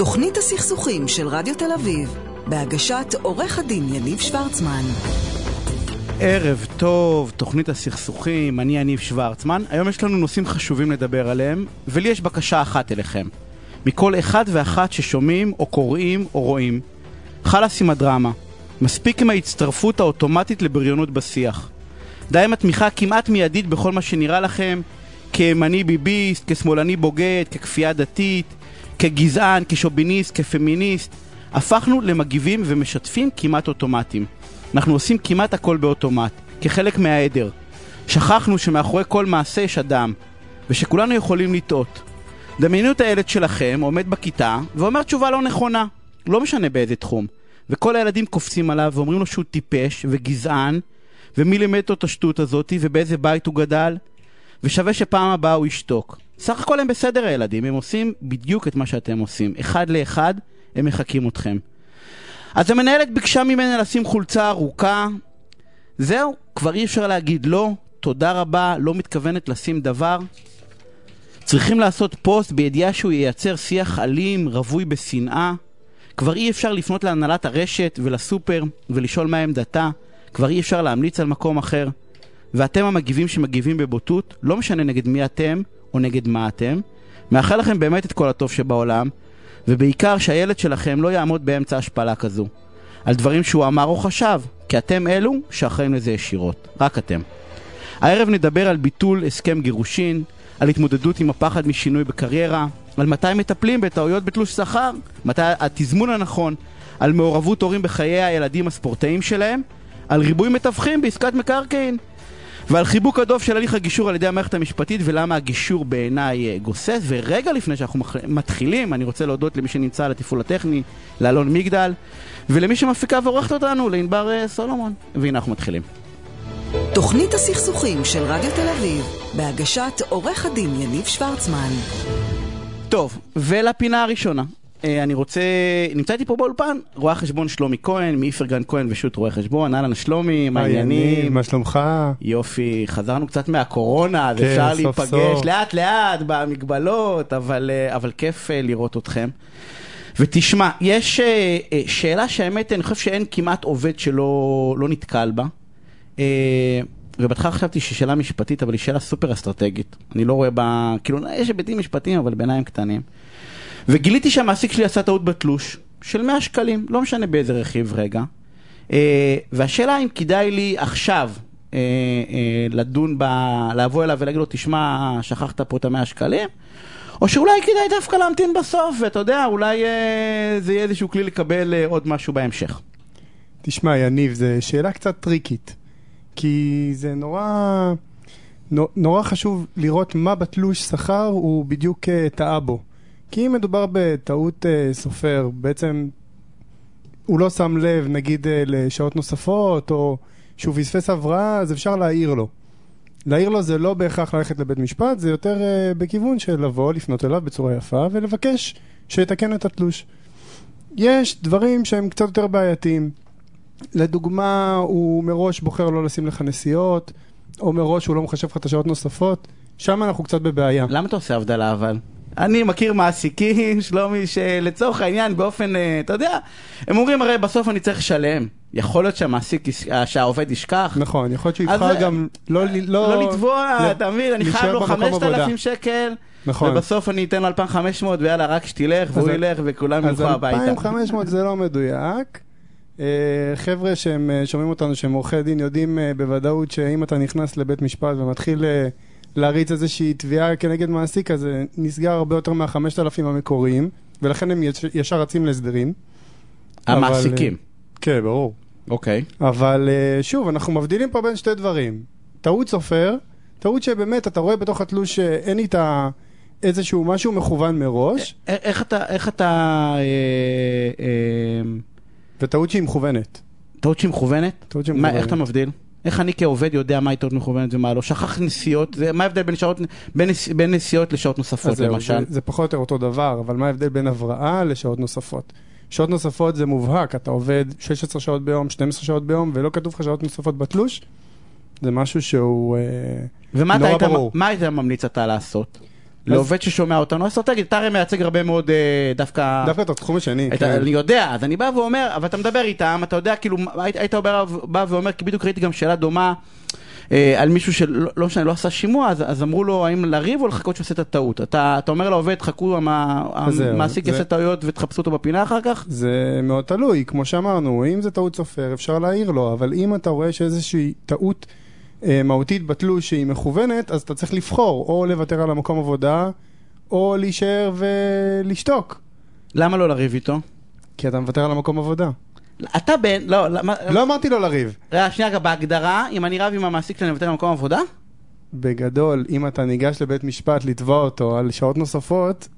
תוכנית הסכסוכים של רדיו תל אביב, בהגשת עורך הדין יניב שוורצמן. ערב טוב, תוכנית הסכסוכים, אני יניב שוורצמן. היום יש לנו נושאים חשובים לדבר עליהם, ולי יש בקשה אחת אליכם. מכל אחד ואחת ששומעים, או קוראים, או רואים. חלאס עם הדרמה. מספיק עם ההצטרפות האוטומטית לבריונות בשיח. די עם התמיכה כמעט מיידית בכל מה שנראה לכם כימני ביביסט, כשמאלני בוגד, ככפייה דתית, כגזען, כשוביניסט, כפמיניסט. הפכנו למגיבים ומשתפים כמעט אוטומטיים. אנחנו עושים כמעט הכל באוטומט, כחלק מהעדר. שכחנו שמאחורי כל מעשה יש אדם, ושכולנו יכולים לטעות. דמיינו את הילד שלכם עומד בכיתה ואומר תשובה לא נכונה, לא משנה באיזה תחום. וכל הילדים קופצים עליו ואומרים לו שהוא טיפש וגזען, ומי לימד אותו את השטות הזאתי ובאיזה בית הוא גדל, ושווה שפעם הבאה הוא ישתוק. סך הכל הם בסדר הילדים, הם עושים בדיוק את מה שאתם עושים. אחד לאחד, הם מחקים אתכם. אז המנהלת ביקשה ממנה לשים חולצה ארוכה. זהו, כבר אי אפשר להגיד לא, תודה רבה, לא מתכוונת לשים דבר. צריכים לעשות פוסט בידיעה שהוא ייצר שיח אלים, רווי בשנאה. כבר אי אפשר לפנות להנהלת הרשת ולסופר ולשאול מה עמדתה. כבר אי אפשר להמליץ על מקום אחר. ואתם המגיבים שמגיבים בבוטות, לא משנה נגד מי אתם או נגד מה אתם. מאחל לכם באמת את כל הטוב שבעולם, ובעיקר שהילד שלכם לא יעמוד באמצע השפלה כזו. על דברים שהוא אמר או חשב, כי אתם אלו שאחראים לזה ישירות. רק אתם. הערב נדבר על ביטול הסכם גירושין, על התמודדות עם הפחד משינוי בקריירה, על מתי מטפלים בטעויות בתלוש שכר, מתי התזמון הנכון, על מעורבות הורים בחיי הילדים הספורטאים שלהם, על ריבוי מתווכים בעסקת מקרקעין, ועל חיבוק הדוב של הליך הגישור על ידי המערכת המשפטית ולמה הגישור בעיניי גוסס. ורגע לפני שאנחנו מתחילים, אני רוצה להודות למי שנמצא על התפעול הטכני, לאלון מגדל, ולמי שמפיקה ועורכת אותנו, לענבר סולומון. והנה אנחנו מתחילים. תוכנית הסכסוכים של רדיו תל אביב, בהגשת עורך הדין יניב שוורצמן. טוב, ולפינה הראשונה. אני רוצה, נמצא איתי פה באולפן, רואה חשבון שלומי כהן, מאיפרגן כהן ושות' רואה חשבון, אהלן שלומי, מה העניינים? מה שלומך? יופי, חזרנו קצת מהקורונה, אז כן, אפשר סוף להיפגש סוף. לאט לאט במגבלות, אבל, אבל כיף לראות אתכם. ותשמע, יש שאלה שהאמת, אני חושב שאין כמעט עובד שלא לא נתקל בה. ובהתחלה חשבתי שהיא שאלה משפטית, אבל היא שאלה סופר אסטרטגית. אני לא רואה בה, כאילו, יש היבטים משפטיים, אבל בעיניים קטנים. וגיליתי שהמעסיק שלי עשה טעות בתלוש של 100 שקלים, לא משנה באיזה רכיב רגע. אה, והשאלה אם כדאי לי עכשיו אה, אה, לדון ב... לבוא אליו ולהגיד לו, תשמע, שכחת פה את ה-100 שקלים, או שאולי כדאי דווקא להמתין בסוף, ואתה יודע, אולי אה, זה יהיה איזשהו כלי לקבל אה, עוד משהו בהמשך. תשמע, יניב, זו שאלה קצת טריקית, כי זה נורא, נורא חשוב לראות מה בתלוש שכר הוא בדיוק טעה בו. כי אם מדובר בטעות uh, סופר, בעצם הוא לא שם לב, נגיד, uh, לשעות נוספות, או שהוא פספס הבראה, אז אפשר להעיר לו. להעיר לו זה לא בהכרח ללכת לבית משפט, זה יותר uh, בכיוון של לבוא, לפנות אליו בצורה יפה, ולבקש שיתקן את התלוש. יש דברים שהם קצת יותר בעייתיים. לדוגמה, הוא מראש בוחר לא לשים לך נסיעות, או מראש הוא לא מחשב לך את השעות נוספות, שם אנחנו קצת בבעיה. למה אתה עושה הבדלה אבל? אני מכיר מעסיקים, שלומי, שלצורך העניין באופן, אה, אתה יודע, הם אומרים הרי בסוף אני צריך לשלם. יכול להיות שהמעסיק, שהעובד ישכח. נכון, יכול להיות שהוא יבחר גם לא... לא, לא לתבוע, אתה מבין, אני חייב לו 5,000 שקל. נכון. ובסוף אני אתן לו 2,500 ויאללה, רק שתלך, והוא ילך וכולם ילכו הביתה. אז 2,500 זה לא מדויק. אה, חבר'ה שהם אה, שומעים אותנו, שהם עורכי דין, יודעים בוודאות שאם אתה נכנס לבית משפט ומתחיל... להריץ איזושהי תביעה כנגד מעסיק, אז זה נסגר הרבה יותר מהחמשת אלפים המקוריים, ולכן הם ישר רצים להסדרים. המעסיקים. אבל, כן, ברור. אוקיי. אבל אה, שוב, אנחנו מבדילים פה בין שתי דברים. טעות סופר, טעות שבאמת אתה רואה בתוך התלוש שאין איתה איזשהו משהו מכוון מראש. איך אתה... איך אתה... אה, אה, וטעות שהיא מכוונת. טעות שהיא מכוונת? טעות שהיא מכוונת. איך אתה מבדיל? איך אני כעובד יודע מה עיתונות מכוונת ומה לא? שכח נסיעות, זה, מה ההבדל בין, שעות, בין, בין נסיעות לשעות נוספות זהו, למשל? זה, זה פחות או יותר אותו דבר, אבל מה ההבדל בין הבראה לשעות נוספות? שעות נוספות זה מובהק, אתה עובד 16 שעות ביום, 12 שעות ביום, ולא כתוב לך שעות נוספות בתלוש, זה משהו שהוא אה, נורא היית, ברור. ומה היית ממליץ אתה לעשות? לעובד ששומע אותנו, אז אתה תגיד, אתה הרי מייצג הרבה מאוד אה, דווקא... דווקא את התחום השני. כן. אני יודע, אז אני בא ואומר, אבל אתה מדבר איתם, אתה יודע, כאילו, היית, בא, ואומר, כי בדיוק ראיתי גם שאלה דומה אה, על מישהו שלא לא משנה, לא עשה שימוע, אז, אז אמרו לו האם לריב או לחכות שעושה את הטעות. אתה, אתה אומר לעובד, חכו, המעסיק יעשה טעויות ותחפשו אותו בפינה אחר כך? זה מאוד תלוי, כמו שאמרנו, אם זה טעות סופר אפשר להעיר לו, אבל אם אתה רואה שאיזושהי טעות מהותית בתלוש שהיא מכוונת, אז אתה צריך לבחור, או לוותר על המקום עבודה, או להישאר ולשתוק, למה לא לריב איתו? כי אתה מוותר על המקום עבודה. אתה בן, לא, למה... לא אמרתי לו לריב. רגע, שנייה, בהגדרה, אם אני רב עם המעסיק שלי, אני מוותר על מקום עבודה? בגדול, אם אתה ניגש לבית משפט לתבוע אותו על שעות נוספות,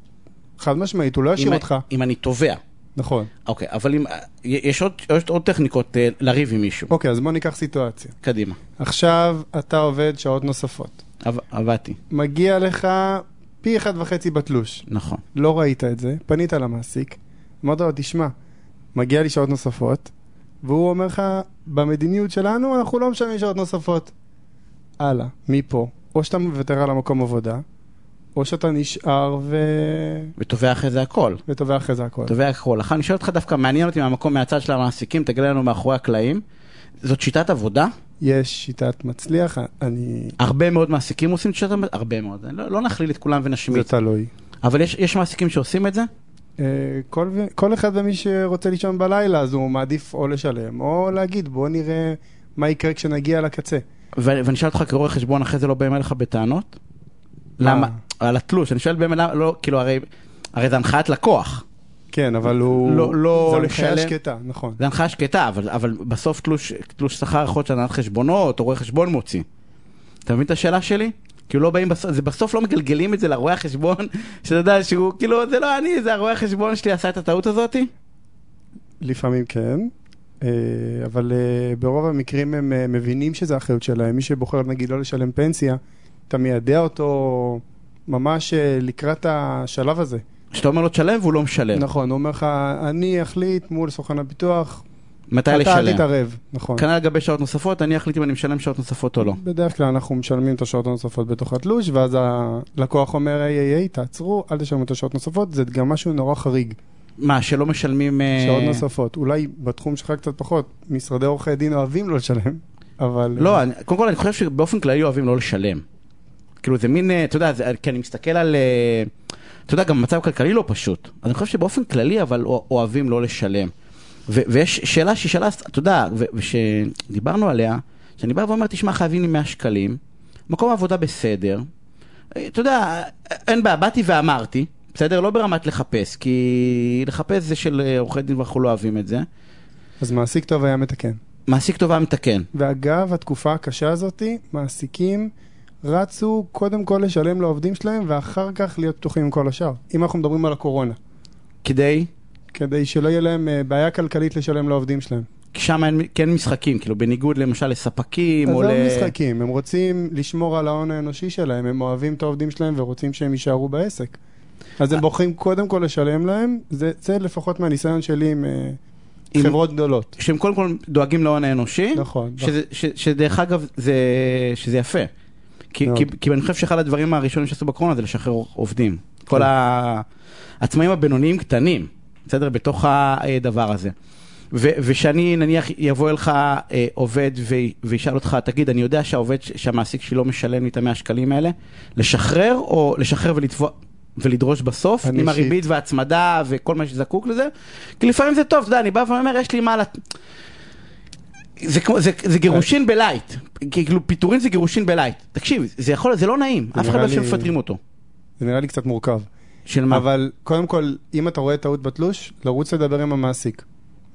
חד משמעית, הוא לא ישאיר אותך. אם אני תובע. נכון. אוקיי, אבל אם... יש עוד, יש עוד טכניקות אה, לריב עם מישהו. אוקיי, אז בוא ניקח סיטואציה. קדימה. עכשיו אתה עובד שעות נוספות. עב- עבדתי, מגיע לך פי אחד וחצי בתלוש. נכון. לא ראית את זה, פנית למעסיק, אמרת לו, תשמע, מגיע לי שעות נוספות, והוא אומר לך, במדיניות שלנו אנחנו לא משלמים שעות נוספות. הלאה, מפה, או שאתה מוותר על המקום עבודה, או שאתה נשאר ו... ותובע אחרי זה הכל. ותובע אחרי זה הכל. תובע הכל. לכן אני שואל אותך דווקא, מעניין אותי מהמקום מהצד של המעסיקים, תגלה לנו מאחורי הקלעים. זאת שיטת עבודה? יש שיטת מצליח, אני... הרבה מאוד מעסיקים עושים את שיטת? הרבה מאוד. לא, לא נכליל את כולם זה ונשמיץ. תלוי. אבל יש, יש מעסיקים שעושים את זה? אה, כל, כל אחד ומי שרוצה לישון בלילה, אז הוא מעדיף או לשלם, או להגיד, בוא נראה מה יקרה כשנגיע לקצה. ו- ואני אשאל אותך כרואה חשבון, אחרי זה לא באים אליך בטענות? מה? למה? על התלוש. אני שואל באמת למה, לא, כאילו הרי, הרי זה הנחיית לקוח. כן, אבל הוא... לא- לא זה הנחיה לשלם. שקטה, נכון. זה הנחיה שקטה, אבל, אבל בסוף תלוש, תלוש שכר יכול להיות שהנהלת חשבונות, או רואה חשבון מוציא. אתה מבין את השאלה שלי? כאילו לא באים בסוף, זה בסוף לא מגלגלים את זה לרואה החשבון, שאתה יודע שהוא, כאילו זה לא אני, זה הרואה החשבון שלי עשה את הטעות הזאתי? לפעמים כן, אה, אבל אה, ברוב המקרים הם אה, מבינים שזה אחריות שלהם. מי שבוחר נגיד לא לשלם פנסיה, אתה מיידע אותו ממש אה, לקראת השלב הזה. שאתה אומר לו תשלם והוא לא משלם. נכון, הוא אומר לך, אני אחליט מול סוכן הביטוח, מתי אתה אל לשלם? תתערב. נכון. כנ"ל לגבי שעות נוספות, אני אחליט אם אני משלם שעות נוספות או לא. בדרך כלל אנחנו משלמים את השעות הנוספות בתוך התלוש, ואז הלקוח אומר, היי היי היי, תעצרו, אל תשלמו את השעות נוספות, זה גם משהו נורא חריג. מה, שלא משלמים... אה, שעות נוספות. אולי בתחום שלך קצת פחות, משרדי עורכי דין אוהבים לא לשלם, אבל... לא, אני, קודם כל אני חושב שבאופן כללי אוהבים לא לשלם. כאילו זה מין, אה, אתה יודע, זה, כי אני מסתכל על, אה, אתה יודע, גם המצב הכלכלי לא פשוט. אז אני חושב שבאופן כללי אבל אוה- אוהבים לא לשלם. ו, ויש שאלה שהיא שאלה, אתה יודע, ושדיברנו עליה, שאני בא ואומר, תשמע, חייבים לי 100 שקלים, מקום עבודה בסדר, אה, אתה יודע, אין בעיה, באתי ואמרתי, בסדר? לא ברמת לחפש, כי לחפש זה של עורכי דין ואנחנו לא אוהבים את זה. אז מעסיק טוב היה מתקן. מעסיק טובה מתקן. ואגב, התקופה הקשה הזאתי, מעסיקים רצו קודם כל לשלם לעובדים שלהם, ואחר כך להיות פתוחים עם כל השאר. אם אנחנו מדברים על הקורונה. כדי, כדי שלא יהיה להם אה, בעיה כלכלית לשלם לעובדים שלהם. שם אין, כן משחקים, כאילו בניגוד למשל לספקים אז או לא ל... משחקים, הם רוצים לשמור על ההון האנושי שלהם, הם אוהבים את העובדים שלהם ורוצים שהם יישארו בעסק. אז הם בוחרים קודם כל לשלם להם, זה, זה לפחות מהניסיון שלי עם אה, עם- חברות גדולות. שהם קודם כל דואגים להון האנושי, נכון. שזה, ש, שדרך אגב זה, שזה יפה. כי. כי, כי אני חושב שאחד הדברים הראשונים שעשו בקורונה זה לשחרר עובדים. כל כן. העצמאים הבינוניים קטנים, בסדר? בתוך הדבר הזה. ו- ושאני נניח יבוא אליך אה, עובד ו- וישאל אותך, תגיד, אני יודע שהעובד, שהמעסיק שלי לא משלם לי את המאה שקלים האלה, לשחרר או לשחרר ולתבוע... ולדרוש בסוף, עם הריבית וההצמדה וכל מה שזקוק לזה, כי לפעמים זה טוב, אתה יודע, אני בא ואומר, יש לי מה... לת... זה, כמו- זה, זה גירושין ב light, כאילו פיטורין זה גירושין ב light. תקשיב, זה יכול, זה לא נעים, זה אף אחד לא יושב מפטרים אותו. זה נראה לי קצת מורכב. של מה? אבל קודם כל, אם אתה רואה טעות בתלוש, לרוץ לדבר עם המעסיק.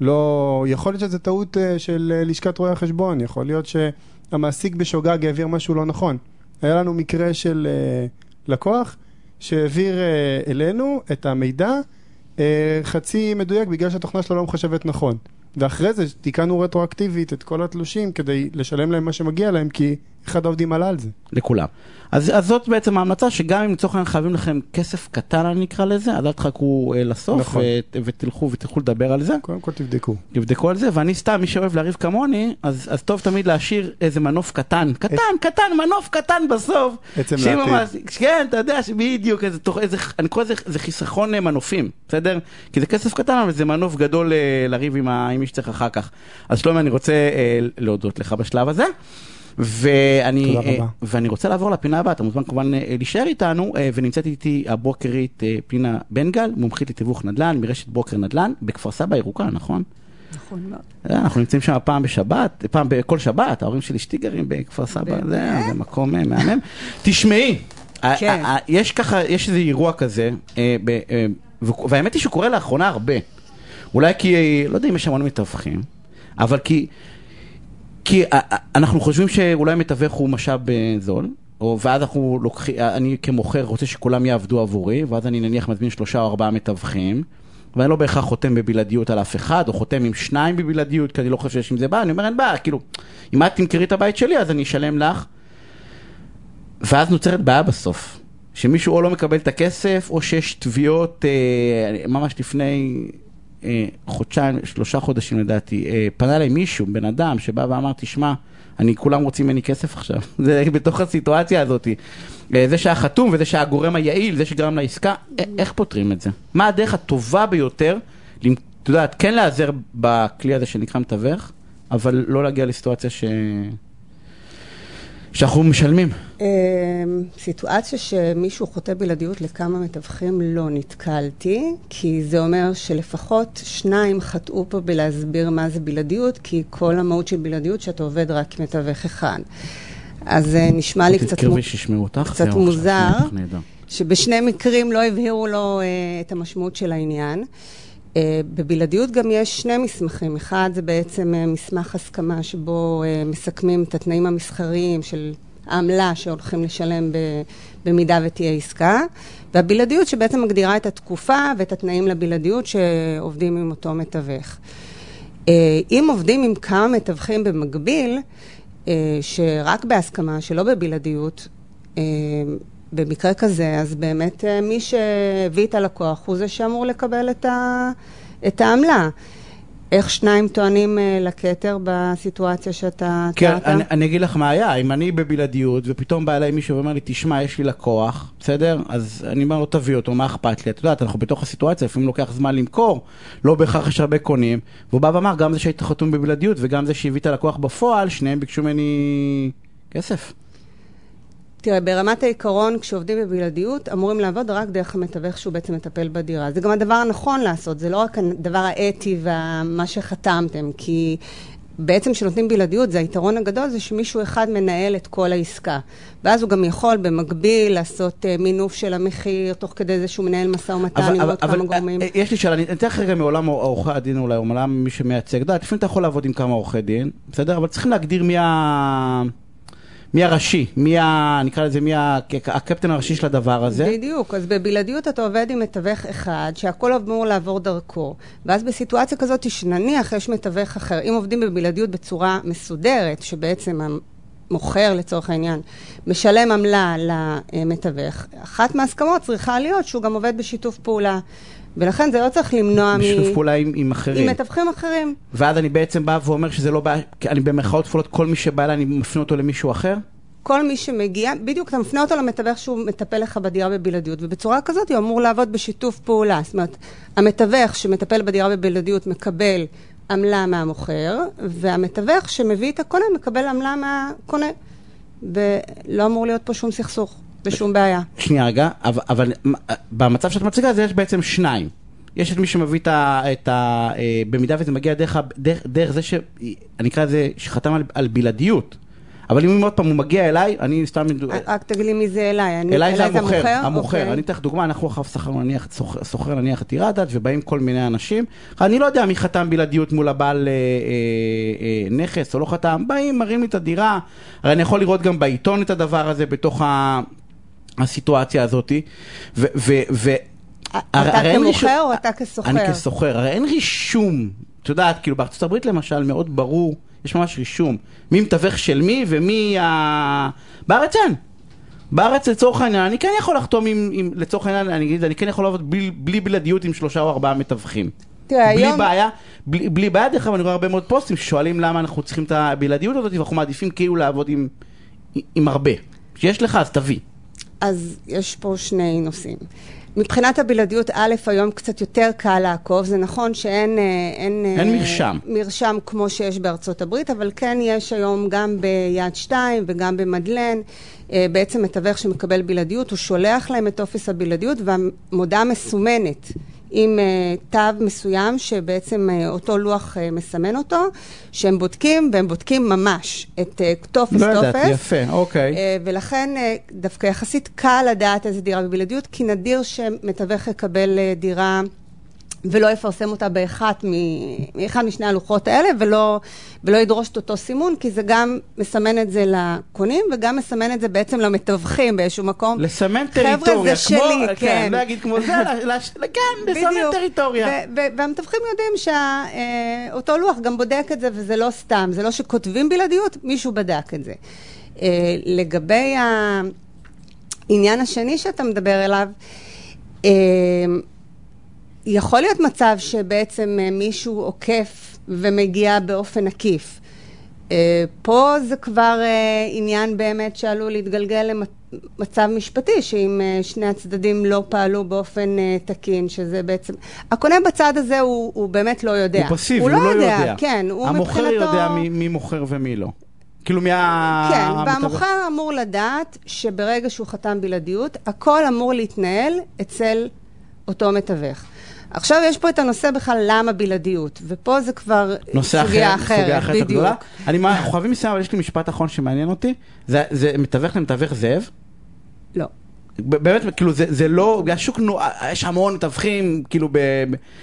לא, יכול להיות שזו טעות אה, של אה, לשכת רואי החשבון, יכול להיות שהמעסיק בשוגג העביר משהו לא נכון. היה לנו מקרה של אה, לקוח שהעביר אה, אלינו את המידע אה, חצי מדויק בגלל שהתוכנה שלו לא מחשבת נכון. ואחרי זה תיקנו רטרואקטיבית את כל התלושים כדי לשלם להם מה שמגיע להם, כי אחד העובדים עלה על זה. לכולם. אז, אז זאת בעצם ההמלצה, שגם אם לצורך העניין חייבים לכם כסף קטן, אני אקרא לזה, אז אל תחכו אה, לסוף, נכון. ו- ותלכו ותלכו לדבר על זה. קודם כל תבדקו. תבדקו על זה, ואני סתם, מי שאוהב לריב כמוני, אז, אז טוב תמיד להשאיר איזה מנוף קטן, קטן, קטן, מנוף קטן בסוף. עצם לעתיד. המעסיק- כן, אתה יודע, בדיוק, איזה, תוך, איזה, אני קורא לזה זה חיסכון אה, מנופים, בסדר? כי זה כסף קטן, אבל זה מנוף גדול אה, לריב עם, ה, עם מי שצריך אחר כך. אז שלומי, אני רוצה אה, להודות לך בשלב הזה. ואני, אה. ואני רוצה לעבור לפינה הבאה, אתה מוזמן כמובן אה, להישאר איתנו, אה, ונמצאת איתי הבוקרית פנינה בן גל, מומחית לתיווך נדל"ן, מרשת בוקר נדל"ן, בכפר סבא ירוקה, נכון? נכון מאוד. אנחנו נמצאים שם פעם בשבת, פעם בכל שבת, ההורים של אשתי גרים בכפר סבא? זה, זה מקום מהמם. תשמעי, כן. יש ככה, יש איזה אירוע כזה, ב- ו- והאמת היא שהוא קורה לאחרונה הרבה. אולי כי, לא יודע אם יש המון מתווכים, אבל כי, כי אה, אה, אנחנו חושבים שאולי מתווך הוא משאב אה, זול. או, ואז אנחנו לוקחים, אני כמוכר רוצה שכולם יעבדו עבורי, ואז אני נניח מזמין שלושה או ארבעה מתווכים, ואני לא בהכרח חותם בבלעדיות על אף אחד, או חותם עם שניים בבלעדיות, כי אני לא חושב שיש עם זה בעיה, אני אומר אין בעיה, כאילו, אם את תמכרי את הבית שלי אז אני אשלם לך, ואז נוצרת בעיה בסוף, שמישהו או לא מקבל את הכסף, או שיש תביעות, אה, ממש לפני חודשיים, שלושה חודשים לדעתי, אה, פנה אליי מישהו, בן אדם, שבא ואמר, תשמע, אני, כולם רוצים ממני כסף עכשיו, זה בתוך הסיטואציה הזאת. אה, זה שהיה חתום וזה שהיה הגורם היעיל, זה שגרם לעסקה, א- איך פותרים את זה? מה הדרך הטובה ביותר, את יודעת, כן להיעזר בכלי הזה שנקרא מתווך, אבל לא להגיע לסיטואציה ש... שאנחנו משלמים. אמ, סיטואציה שמישהו חוטא בלעדיות לכמה מתווכים לא נתקלתי, כי זה אומר שלפחות שניים חטאו פה בלהסביר מה זה בלעדיות, כי כל המהות של בלעדיות שאתה עובד רק עם מתווך אחד. אז זה נשמע לי קצת, תזכרי מו- שישמעו אותך. קצת מוזר. שבשני מקרים לא הבהירו לו אה, את המשמעות של העניין. אה, בבלעדיות גם יש שני מסמכים. אחד זה בעצם אה, מסמך הסכמה שבו אה, מסכמים את התנאים המסחריים של העמלה שהולכים לשלם במידה ותהיה עסקה, והבלעדיות שבעצם מגדירה את התקופה ואת התנאים לבלעדיות שעובדים עם אותו מתווך. אם עובדים עם כמה מתווכים במקביל, שרק בהסכמה, שלא בבלעדיות, במקרה כזה, אז באמת אה, מי שהביא את הלקוח הוא זה שאמור לקבל את, ה, את העמלה. איך שניים טוענים אה, לכתר בסיטואציה שאתה כן, תיארת? אני, אני אגיד לך מה היה, אם אני בבלעדיות ופתאום בא אליי מישהו ואומר לי, תשמע, יש לי לקוח, בסדר? אז אני אומר לו, תביא אותו, מה אכפת לי? את יודעת, אנחנו בתוך הסיטואציה, לפעמים לוקח זמן למכור, לא בהכרח יש הרבה קונים, והוא בא ואמר, גם זה שהיית חתום בבלעדיות וגם זה שהביא את הלקוח בפועל, שניהם ביקשו ממני כסף. תראה, ברמת העיקרון, כשעובדים בבלעדיות, אמורים לעבוד רק דרך המתווך שהוא בעצם מטפל בדירה. זה גם הדבר הנכון לעשות, זה לא רק הדבר האתי ומה שחתמתם, כי בעצם כשנותנים בלעדיות, זה היתרון הגדול, זה שמישהו אחד מנהל את כל העסקה. ואז הוא גם יכול במקביל לעשות uh, מינוף של המחיר, תוך כדי זה שהוא מנהל משא ומתן עם עוד כמה גורמים. אה, יש לי שאלה, אני אני אתן לך רגע מעולם עורכי הדין אולי, או מעולם מי שמייצג, אתה יודע, לפעמים אתה יכול לעבוד עם כמה עורכי דין, בסדר? אבל צריכים להגדיר מי ה... מי הראשי, מי ה... נקרא לזה, מי ה... הקפטן הראשי של הדבר הזה. בדיוק, אז בבלעדיות אתה עובד עם מתווך אחד, שהכל אמור לעבור דרכו. ואז בסיטואציה כזאת, שנניח יש מתווך אחר, אם עובדים בבלעדיות בצורה מסודרת, שבעצם המוכר לצורך העניין משלם עמלה למתווך, אחת מההסכמות צריכה להיות שהוא גם עובד בשיתוף פעולה. ולכן זה לא צריך למנוע מ... בשיתוף פעולה עם, עם אחרים. עם מתווכים אחרים. ואז אני בעצם בא ואומר שזה לא בעיה, אני במרכאות כפולות, כל מי שבא אליי, אני מפנה אותו למישהו אחר? כל מי שמגיע, בדיוק, אתה מפנה אותו למתווך שהוא מטפל לך בדירה בבלעדיות, ובצורה כזאת הוא אמור לעבוד בשיתוף פעולה. זאת אומרת, המתווך שמטפל בדירה בבלעדיות מקבל עמלה מהמוכר, והמתווך שמביא את הקונה מקבל עמלה מהקונה. ולא אמור להיות פה שום סכסוך ושום בעיה. שנייה רגע, אבל, אבל במצב שאת מציגה אז יש בעצם שניים. יש את מי שמביא את ה... את ה אה, במידה וזה מגיע דרך, דרך, דרך זה ש... אני אקרא לזה שחתם על, על בלעדיות. אבל אם עוד פעם הוא מגיע אליי, אני סתם... רק תגיד לי מי זה אליי. אני- אליי זה המוכר, המוכר, אוקיי. אני אתן לך דוגמה, אנחנו אחר שכרנו נניח, סוחר נניח את עירדת, ובאים כל מיני אנשים, אני לא יודע מי חתם בלעדיות מול הבעל אה, אה, אה, נכס או לא חתם, באים, מראים לי את הדירה, הרי אני יכול לראות גם בעיתון את הדבר הזה בתוך ה... הסיטואציה הזאתי, ו... ו, ו אתה כמוכר או אתה כסוחר? אני כסוחר, הרי אין רישום, את יודעת, כאילו בארצות הברית למשל מאוד ברור, יש ממש רישום. מי מתווך של מי ומי ה... בארץ אין. בארץ לצורך העניין, אני כן יכול לחתום עם, עם לצורך העניין, אני אגיד, אני כן יכול לעבוד בלי, בלי בלעדיות עם שלושה או ארבעה מתווכים. תראה, בלי היום... בעיה, בלי, בלי בעיה, דרך אגב, אני רואה הרבה מאוד פוסטים ששואלים למה אנחנו צריכים את הבלעדיות הזאת, ואנחנו מעדיפים כאילו לעבוד עם, עם הרבה. שיש לך, אז תביא. אז יש פה שני נושאים. מבחינת הבלעדיות, א', היום קצת יותר קל לעקוב. זה נכון שאין... אה, אין, אה, אין מרשם. מרשם כמו שיש בארצות הברית, אבל כן יש היום גם ביד שתיים וגם במדלן. אה, בעצם מתווך שמקבל בלעדיות, הוא שולח להם את טופס הבלעדיות והמודעה מסומנת. עם uh, תו מסוים שבעצם uh, אותו לוח uh, מסמן אותו, שהם בודקים, והם בודקים ממש את uh, טופס לא. ידעתי, יפה, אוקיי. Uh, ולכן uh, דווקא יחסית קל לדעת איזה דירה בבלעדיות, כי נדיר שמתווך יקבל uh, דירה ולא יפרסם אותה באחת מ... מאחד משני הלוחות האלה, ולא, ולא ידרוש את אותו סימון, כי זה גם מסמן את זה לקונים, וגם מסמן את זה בעצם למתווכים באיזשהו מקום. לסמן חבר'ה, טריטוריה, זה כמו, שלי, כן. לא אגיד כמו זה, לש- כן, לסמן בדיוק. טריטוריה. והמתווכים יודעים שאותו לוח גם בודק את זה, וזה לא סתם, זה לא שכותבים בלעדיות, מישהו בדק את זה. אה, לגבי העניין השני שאתה מדבר אליו, אה, יכול להיות מצב שבעצם אה, מישהו עוקף ומגיע באופן עקיף. אה, פה זה כבר אה, עניין באמת שעלול להתגלגל למצב משפטי, שאם שני הצדדים לא פעלו באופן תקין, שזה בעצם... הקונה בצד הזה הוא, הוא באמת לא יודע. הוא פסיבי, הוא לא יודע. כן, הוא המוכר מבחינתו... יודע מי, מי מוכר ומי לא. כאילו מה... כן, והמוכר אמור לדעת שברגע שהוא חתם בלעדיות, הכל אמור להתנהל אצל אותו מתווך. עכשיו יש פה את הנושא בכלל למה בלעדיות, ופה זה כבר נושא סוגיה אחר, אחרת, סוגיה אחרת בדיוק. הגדולה. אני מה- אנחנו חייבים לסיים, אבל יש לי משפט אחרון שמעניין אותי. זה, זה מתווך למתווך זאב. לא. באמת, כאילו, זה, זה לא, השוק, נו, יש המון מתווכים, כאילו, ב...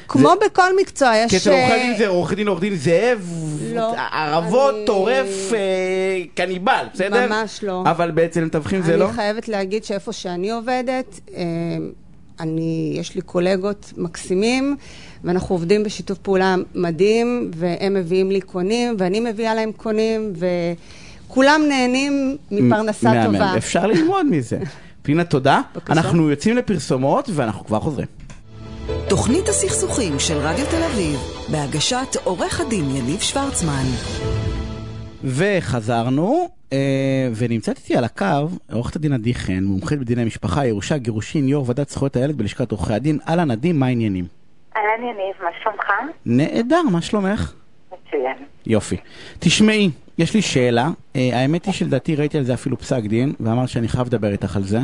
כמו זה, בכל מקצוע, יש... כי אצל עורכי דין זה עורך דין, עורך דין זאב, לא, ערבות, אני- טורף, אה, קניבל, בסדר? ממש לא. אבל בעצם מתווכים זה לא? אני חייבת להגיד שאיפה שאני עובדת, אה, אני, יש לי קולגות מקסימים, ואנחנו עובדים בשיתוף פעולה מדהים, והם מביאים לי קונים, ואני מביאה להם קונים, וכולם נהנים מפרנסה מהמם. טובה. אפשר ללמוד מזה. פנינה, תודה. בבקשה. אנחנו יוצאים לפרסומות ואנחנו כבר חוזרים. תוכנית הסכסוכים של רדיו תל אביב, בהגשת עורך הדין יניב שוורצמן. וחזרנו, ונמצאת איתי על הקו עורכת הדין עדי חן, מומחית בדיני משפחה, ירושה, גירושין, יו"ר ועדת זכויות הילד בלשכת עורכי הדין. אהלן עדי, מה העניינים? אהלן יניב, מה שלומך? נהדר, מה שלומך? מצוין. יופי. תשמעי, יש לי שאלה. אה, האמת היא שלדעתי ראיתי על זה אפילו פסק דין, ואמר שאני חייב לדבר איתך על זה.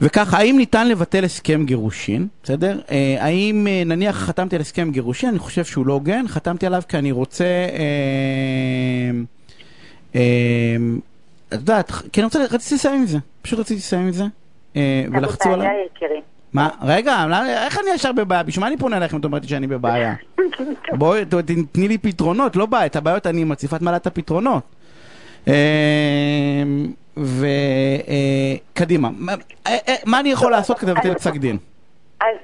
וככה, האם ניתן לבטל הסכם גירושין, בסדר? אה, האם אה, נניח חתמתי על הסכם גירושין, אני חושב שהוא לא הוגן, חתמתי עליו כי אני רוצה... אה, אה, את יודעת, כי אני רוצה, רציתי לסיים עם זה. פשוט רציתי לסיים עם זה. אה, ולחצו עליי. יקירי. מה? רגע, איך אני ישר בבעיה? בשביל מה אני פונה אליך אם את אומרת שאני בבעיה? בואי, ת- תתני לי פתרונות, לא בעיה, את הבעיות אני מציפה את מעלת הפתרונות. וקדימה, מה אני יכול לעשות כדי לבטל פסק דין? אז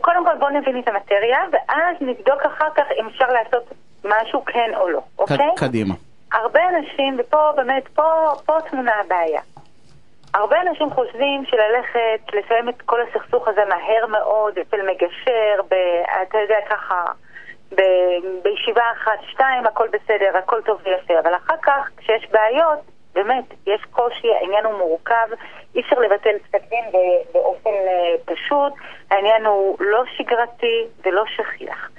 קודם כל בוא נבין את המטריה, ואז נבדוק אחר כך אם אפשר לעשות משהו כן או לא, אוקיי? קדימה. הרבה אנשים, ופה באמת, פה, פה טמונה הבעיה. הרבה אנשים חושבים שללכת, לסיים את כל הסכסוך הזה מהר מאוד, אצל מגשר, ב, אתה יודע, ככה, ב, בישיבה אחת, שתיים, הכל בסדר, הכל טוב ויפה, אבל אחר כך, כשיש בעיות, באמת, יש קושי, העניין הוא מורכב, אי אפשר לבטל פסק דין באופן אה, פשוט, העניין הוא לא שגרתי ולא שכיח.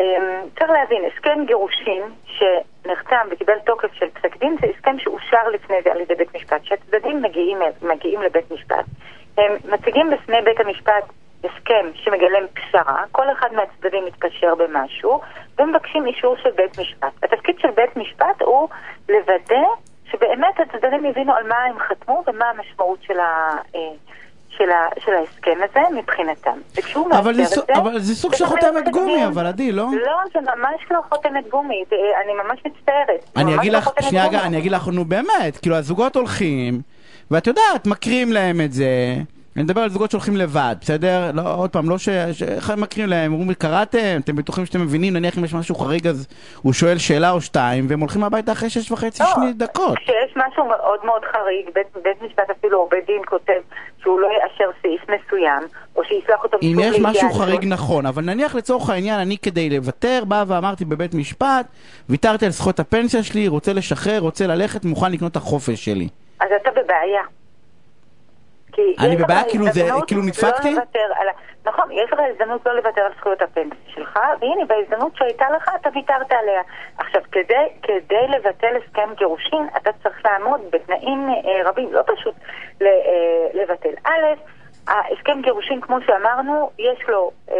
אמ, צריך להבין, הסכם גירושין שנחתם וקיבל תוקף של פסק דין זה הסכם שאושר לפני זה על ידי בית משפט. כשהצדדים מגיעים, מגיעים לבית משפט, הם מציגים בפני בית המשפט הסכם שמגלם פשרה, כל אחד מהצדדים מתקשר במשהו, ומבקשים אישור של בית משפט. התפקיד של בית משפט הוא לוודא שבאמת הצדדים הבינו על מה הם חתמו ומה המשמעות של ה... של, ה, של ההסכם הזה מבחינתם. וכשהוא אבל זה את זה... אבל זה סוג של חותמת גומי, מדהים. אבל עדי, לא? לא, זה ממש לא חותמת גומי, זה, אני ממש מצטערת. אני אגיד לא לך, חותמת שנייה, גומי. אני אגיד לך, נו באמת, כאילו הזוגות הולכים, ואת יודעת, מקרים להם את זה, אני מדבר על זוגות שהולכים לבד, בסדר? לא, עוד פעם, לא ש... איך הם מקריאים להם? אומרים קראתם? אתם בטוחים שאתם מבינים? נניח אם יש משהו חריג אז הוא שואל שאלה או שתיים, והם הולכים הביתה אחרי שש וחצי לא, שני דקות. כשיש משהו מאוד מאוד חריג, בית, בית משפט אפילו או בית דין כותב שהוא לא יאשר סעיף מסוים, או שישלח אותו אם יש משהו. חריג נכון, אבל נניח לצורך העניין, אני כדי לוותר, בא ואמרתי בבית משפט, ויתרתי על זכויות הפנסיה שלי, רוצה לשחרר, רוצה ללכת, מוכן לקנות את החופש שלי. אז אתה בבעיה. אני בבעיה? כאילו זה- כאילו נדפקתי? לא על ה... נכון, יש לך הזדמנות לא לוותר על זכויות הפנסיה שלך, והנה, בהזדמנות שהייתה לך, אתה ויתרת עליה. עכשיו, כדי, כדי לבטל הסכם גירושין, אתה צריך לעמוד בתנאים אה, רבים, לא פשוט ל, אה, לבטל. א', ההסכם גירושין, כמו שאמרנו, יש לו, אה,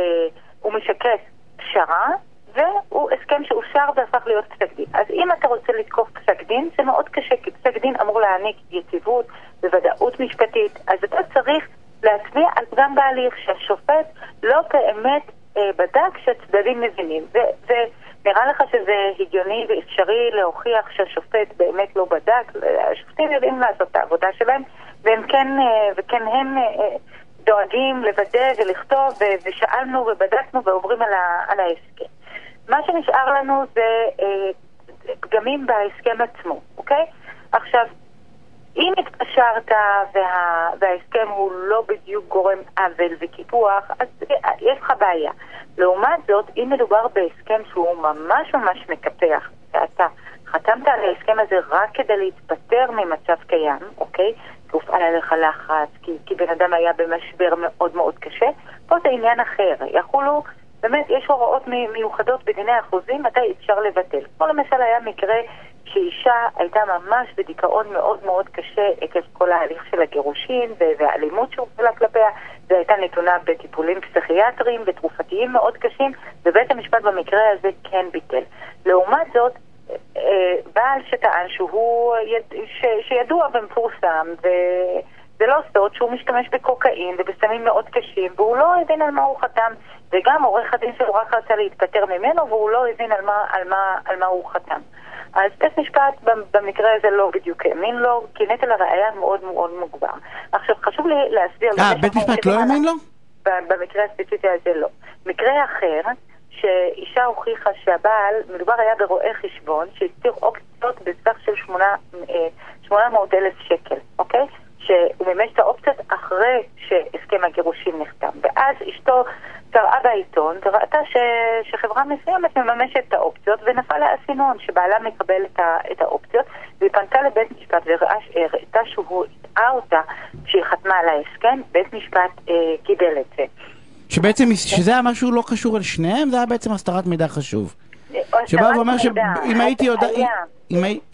הוא משקף פשרה, והוא הסכם שאושר והפך להיות פסק דין. אז אם אתה רוצה לתקוף פסק דין, זה מאוד קשה, כי פסק דין אמור להעניק יציבות וודאות משפטית, אז אתה צריך להצביע על פגם בהליך שהשופט לא באמת אה, בדק שהצדדים מבינים. ונראה לך שזה הגיוני ואפשרי להוכיח שהשופט באמת לא בדק, השופטים יודעים לעשות את העבודה שלהם, והם כן, אה, וכן הם... אה, אה, דואגים לוודא ולכתוב, ושאלנו ובדקנו ועוברים על ההסכם. מה שנשאר לנו זה אה, פגמים בהסכם עצמו, אוקיי? עכשיו, אם התקשרת וה, וההסכם הוא לא בדיוק גורם עוול וקיפוח, אז יש לך בעיה. לעומת זאת, אם מדובר בהסכם שהוא ממש ממש מקפח, ואתה חתמת על ההסכם הזה רק כדי להתפטר ממצב קיים, אוקיי? כי הופעל עליך לחץ, כי, כי בן אדם היה במשבר מאוד מאוד קשה, פה זה עניין אחר. יכולו, באמת, יש הוראות מי- מיוחדות בדיני החוזים מתי אפשר לבטל. כמו למשל היה מקרה שאישה הייתה ממש בדיכאון מאוד מאוד קשה עקב כל ההליך של הגירושין ו- והאלימות שהופעלה כלפיה, והייתה נתונה בטיפולים פסיכיאטריים ותרופתיים מאוד קשים, ובית המשפט במקרה הזה כן ביטל. לעומת זאת, אה, בעל שטען שהוא יד- ש- שידוע ומפורסם, וזה לא סוד שהוא משתמש בקוקאין ובסמים מאוד קשים, והוא לא הבין על מה הוא חתם, וגם עורך הדין שלו רק רצה להתפטר ממנו, והוא לא הבין על מה, על מה, על מה הוא חתם. אז בית משפט במקרה הזה לא בדיוק האמין לו, כי נטל הראייה מאוד מאוד מוגבר. עכשיו, חשוב לי להסביר... אה, בית משפט לא האמין לו? במקרה הספציפי הזה לא. מקרה אחר, שאישה הוכיחה שהבעל, מדובר היה ברואה חשבון, שהסתיר אופציות בסך של 800 אלף שקל, אוקיי? שהוא מימש את האופציות אחרי שהסכם הגירושים נחתם. ואז אשתו קראה בעיתון וראתה ש... שחברה מסוימת מממשת את האופציות ונפל לה האסינון שבעלה מקבל את, ה... את האופציות והיא פנתה לבית משפט והראתה שהוא הטעה אותה כשהיא חתמה על ההסכם, בית משפט אה, קיבל את זה. שבעצם, שזה היה משהו לא קשור אל שניהם, זה היה בעצם הסתרת מידע חשוב. שבא ואומר שאם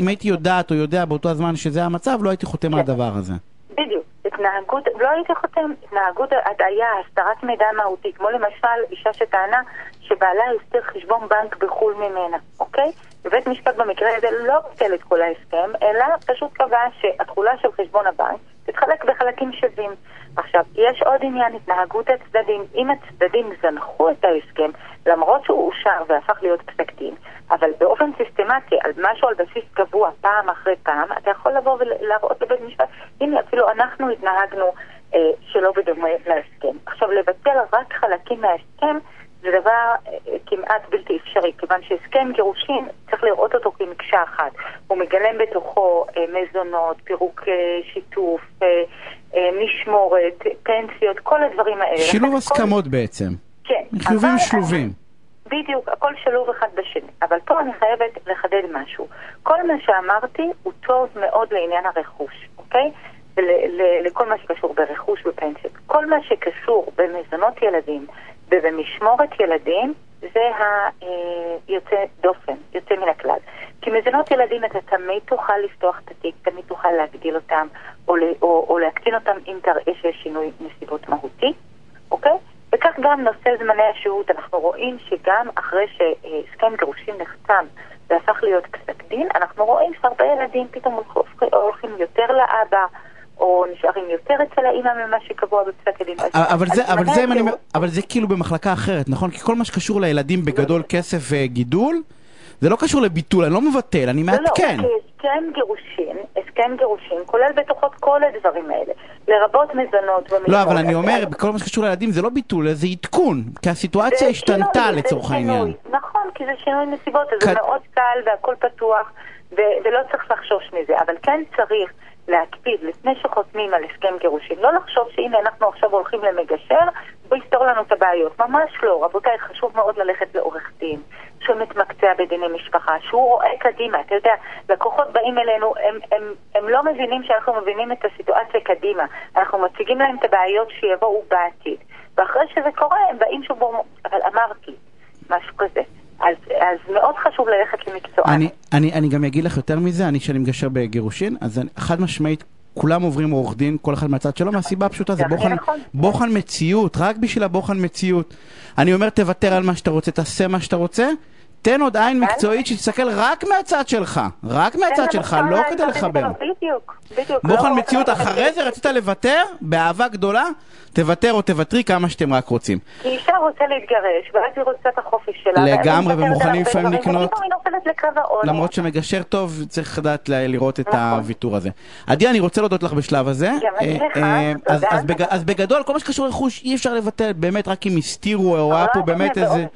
הייתי יודעת או יודע באותו הזמן שזה המצב, לא הייתי חותם על הדבר הזה. בדיוק. התנהגות, לא הייתי חותם, התנהגות הטעיה, הסתרת מידע מהותי, כמו למשל אישה שטענה שבעלה הסתיר חשבון בנק בחו"ל ממנה, אוקיי? ובית משפט במקרה הזה לא ביטל את כל ההסכם, אלא פשוט קבע שהתכולה של חשבון הבנק תתחלק בחלקים שווים. עכשיו, יש עוד עניין, התנהגות הצדדים. אם הצדדים זנחו את ההסכם, למרות שהוא אושר והפך להיות פסק דין, אבל באופן סיסטמטי, על משהו על בסיס קבוע, פעם אחרי פעם, אתה יכול לבוא ולהראות לבית משפט, הנה, אפילו אנחנו התנהגנו אה, שלא בדומה להסכם. עכשיו, לבטל רק חלקים מההסכם זה דבר אה, כמעט בלתי אפשרי, כיוון שהסכם גירושין, צריך לראות אותו כמקשה אחת. הוא מגלם בתוכו אה, מזונות, פירוק אה, שיתוף, אה, משמורת, פנסיות, כל הדברים האלה. שילוב הסכמות בעצם. כן. חיובים שלובים. בדיוק, הכל שלוב אחד בשני. אבל פה אני חייבת לחדד משהו. כל מה שאמרתי הוא טוב מאוד לעניין הרכוש, אוקיי? לכל מה שקשור ברכוש ופנסיות. כל מה שקשור במזונות ילדים ובמשמורת ילדים זה היוצא דופן, יוצא מן הכלל. כי מזונות ילדים אתה תמיד תוכל לפתוח את התיק, תמיד תוכל להגדיל אותם או, ל- או, או להקטין אותם אם תראה שיש שינוי נסיבות מהותי, אוקיי? וכך גם נושא זמני השהות, אנחנו רואים שגם אחרי שהסכם גירושין נחתם והפך להיות פסק דין, אנחנו רואים שהרבה ילדים פתאום הולכים- יותר לאבא, או נשארים יותר אצל האימא ממה שקבוע בפסק הדין. אבל זה, אבל זמני זה, אני, אבל זה כאילו במחלקה אחרת, נכון? כי כל מה שקשור לילדים בגדול כסף וגידול, זה לא קשור לביטול, אני לא מבטל, אני לא, לא, מעדכן. כי הסכם גירושין, הסכם גירושין כולל בתוכו את כל הדברים האלה. לרבות מזונות. לא, אבל אני אומר, בכל מה שקשור לילדים זה לא ביטול, זה עדכון, כי הסיטואציה השתנתה לצורך. העניין. נכון, כי זה שינוי נסיבות, אז זה מאוד קל והכל פתוח, ולא צריך לחשוש מזה, אבל כן צריך להקפיד לפני שחותמים על הסכם גירושין, לא לחשוב שהנה אנחנו עכשיו הולכים למגשר, הוא יפתור לנו את הבעיות. ממש לא, רבותיי, חשוב מאוד ללכת לעורך דין, שמתמקצע בדיני משפחה, שהוא רואה קדימה. אתה יודע, לקוחות באים אלינו, הם, הם, הם לא מבינים שאנחנו מבינים את הסיטואציה קדימה. אנחנו מציגים להם את הבעיות שיבואו בעתיד. ואחרי שזה קורה, הם באים שוב ואומרים, אבל אמרתי, משהו כזה. אז, אז מאוד חשוב ללכת למקצוען. אני, אני, אני גם אגיד לך יותר מזה, אני שאני מגשר בגירושין, אז אני, חד משמעית, כולם עוברים עורך דין, כל אחד מהצד שלו, מהסיבה הפשוטה, זה בוחן, נכון. בוחן מציאות, רק בשביל הבוחן מציאות. אני אומר, תוותר על מה שאתה רוצה, תעשה מה שאתה רוצה, תן עוד עין מקצועית שתסתכל רק מהצד שלך, רק מהצד שלך, לא כדי לחבר. בדיוק, בדיוק. בוחן לא- מציאות, אחרי זה רצית לוותר, באהבה גדולה, תוותר או תוותרי כמה שאתם רק רוצים. כי אישה רוצה להתגרש, ואז היא רוצה את החופש שלה. לגמרי, ומוכנים לפעמים לקנות-. למרות שמגשר טוב, צריך לדעת לראות את נכון. הוויתור הזה. עדי, אני רוצה להודות לך בשלב הזה. אה, אה, אז- בגדול, כל מה שקשור לרכוש אי אפשר לבטל, באמת, רק אם הסתירו, או היה פה אבל באמת זה איזה...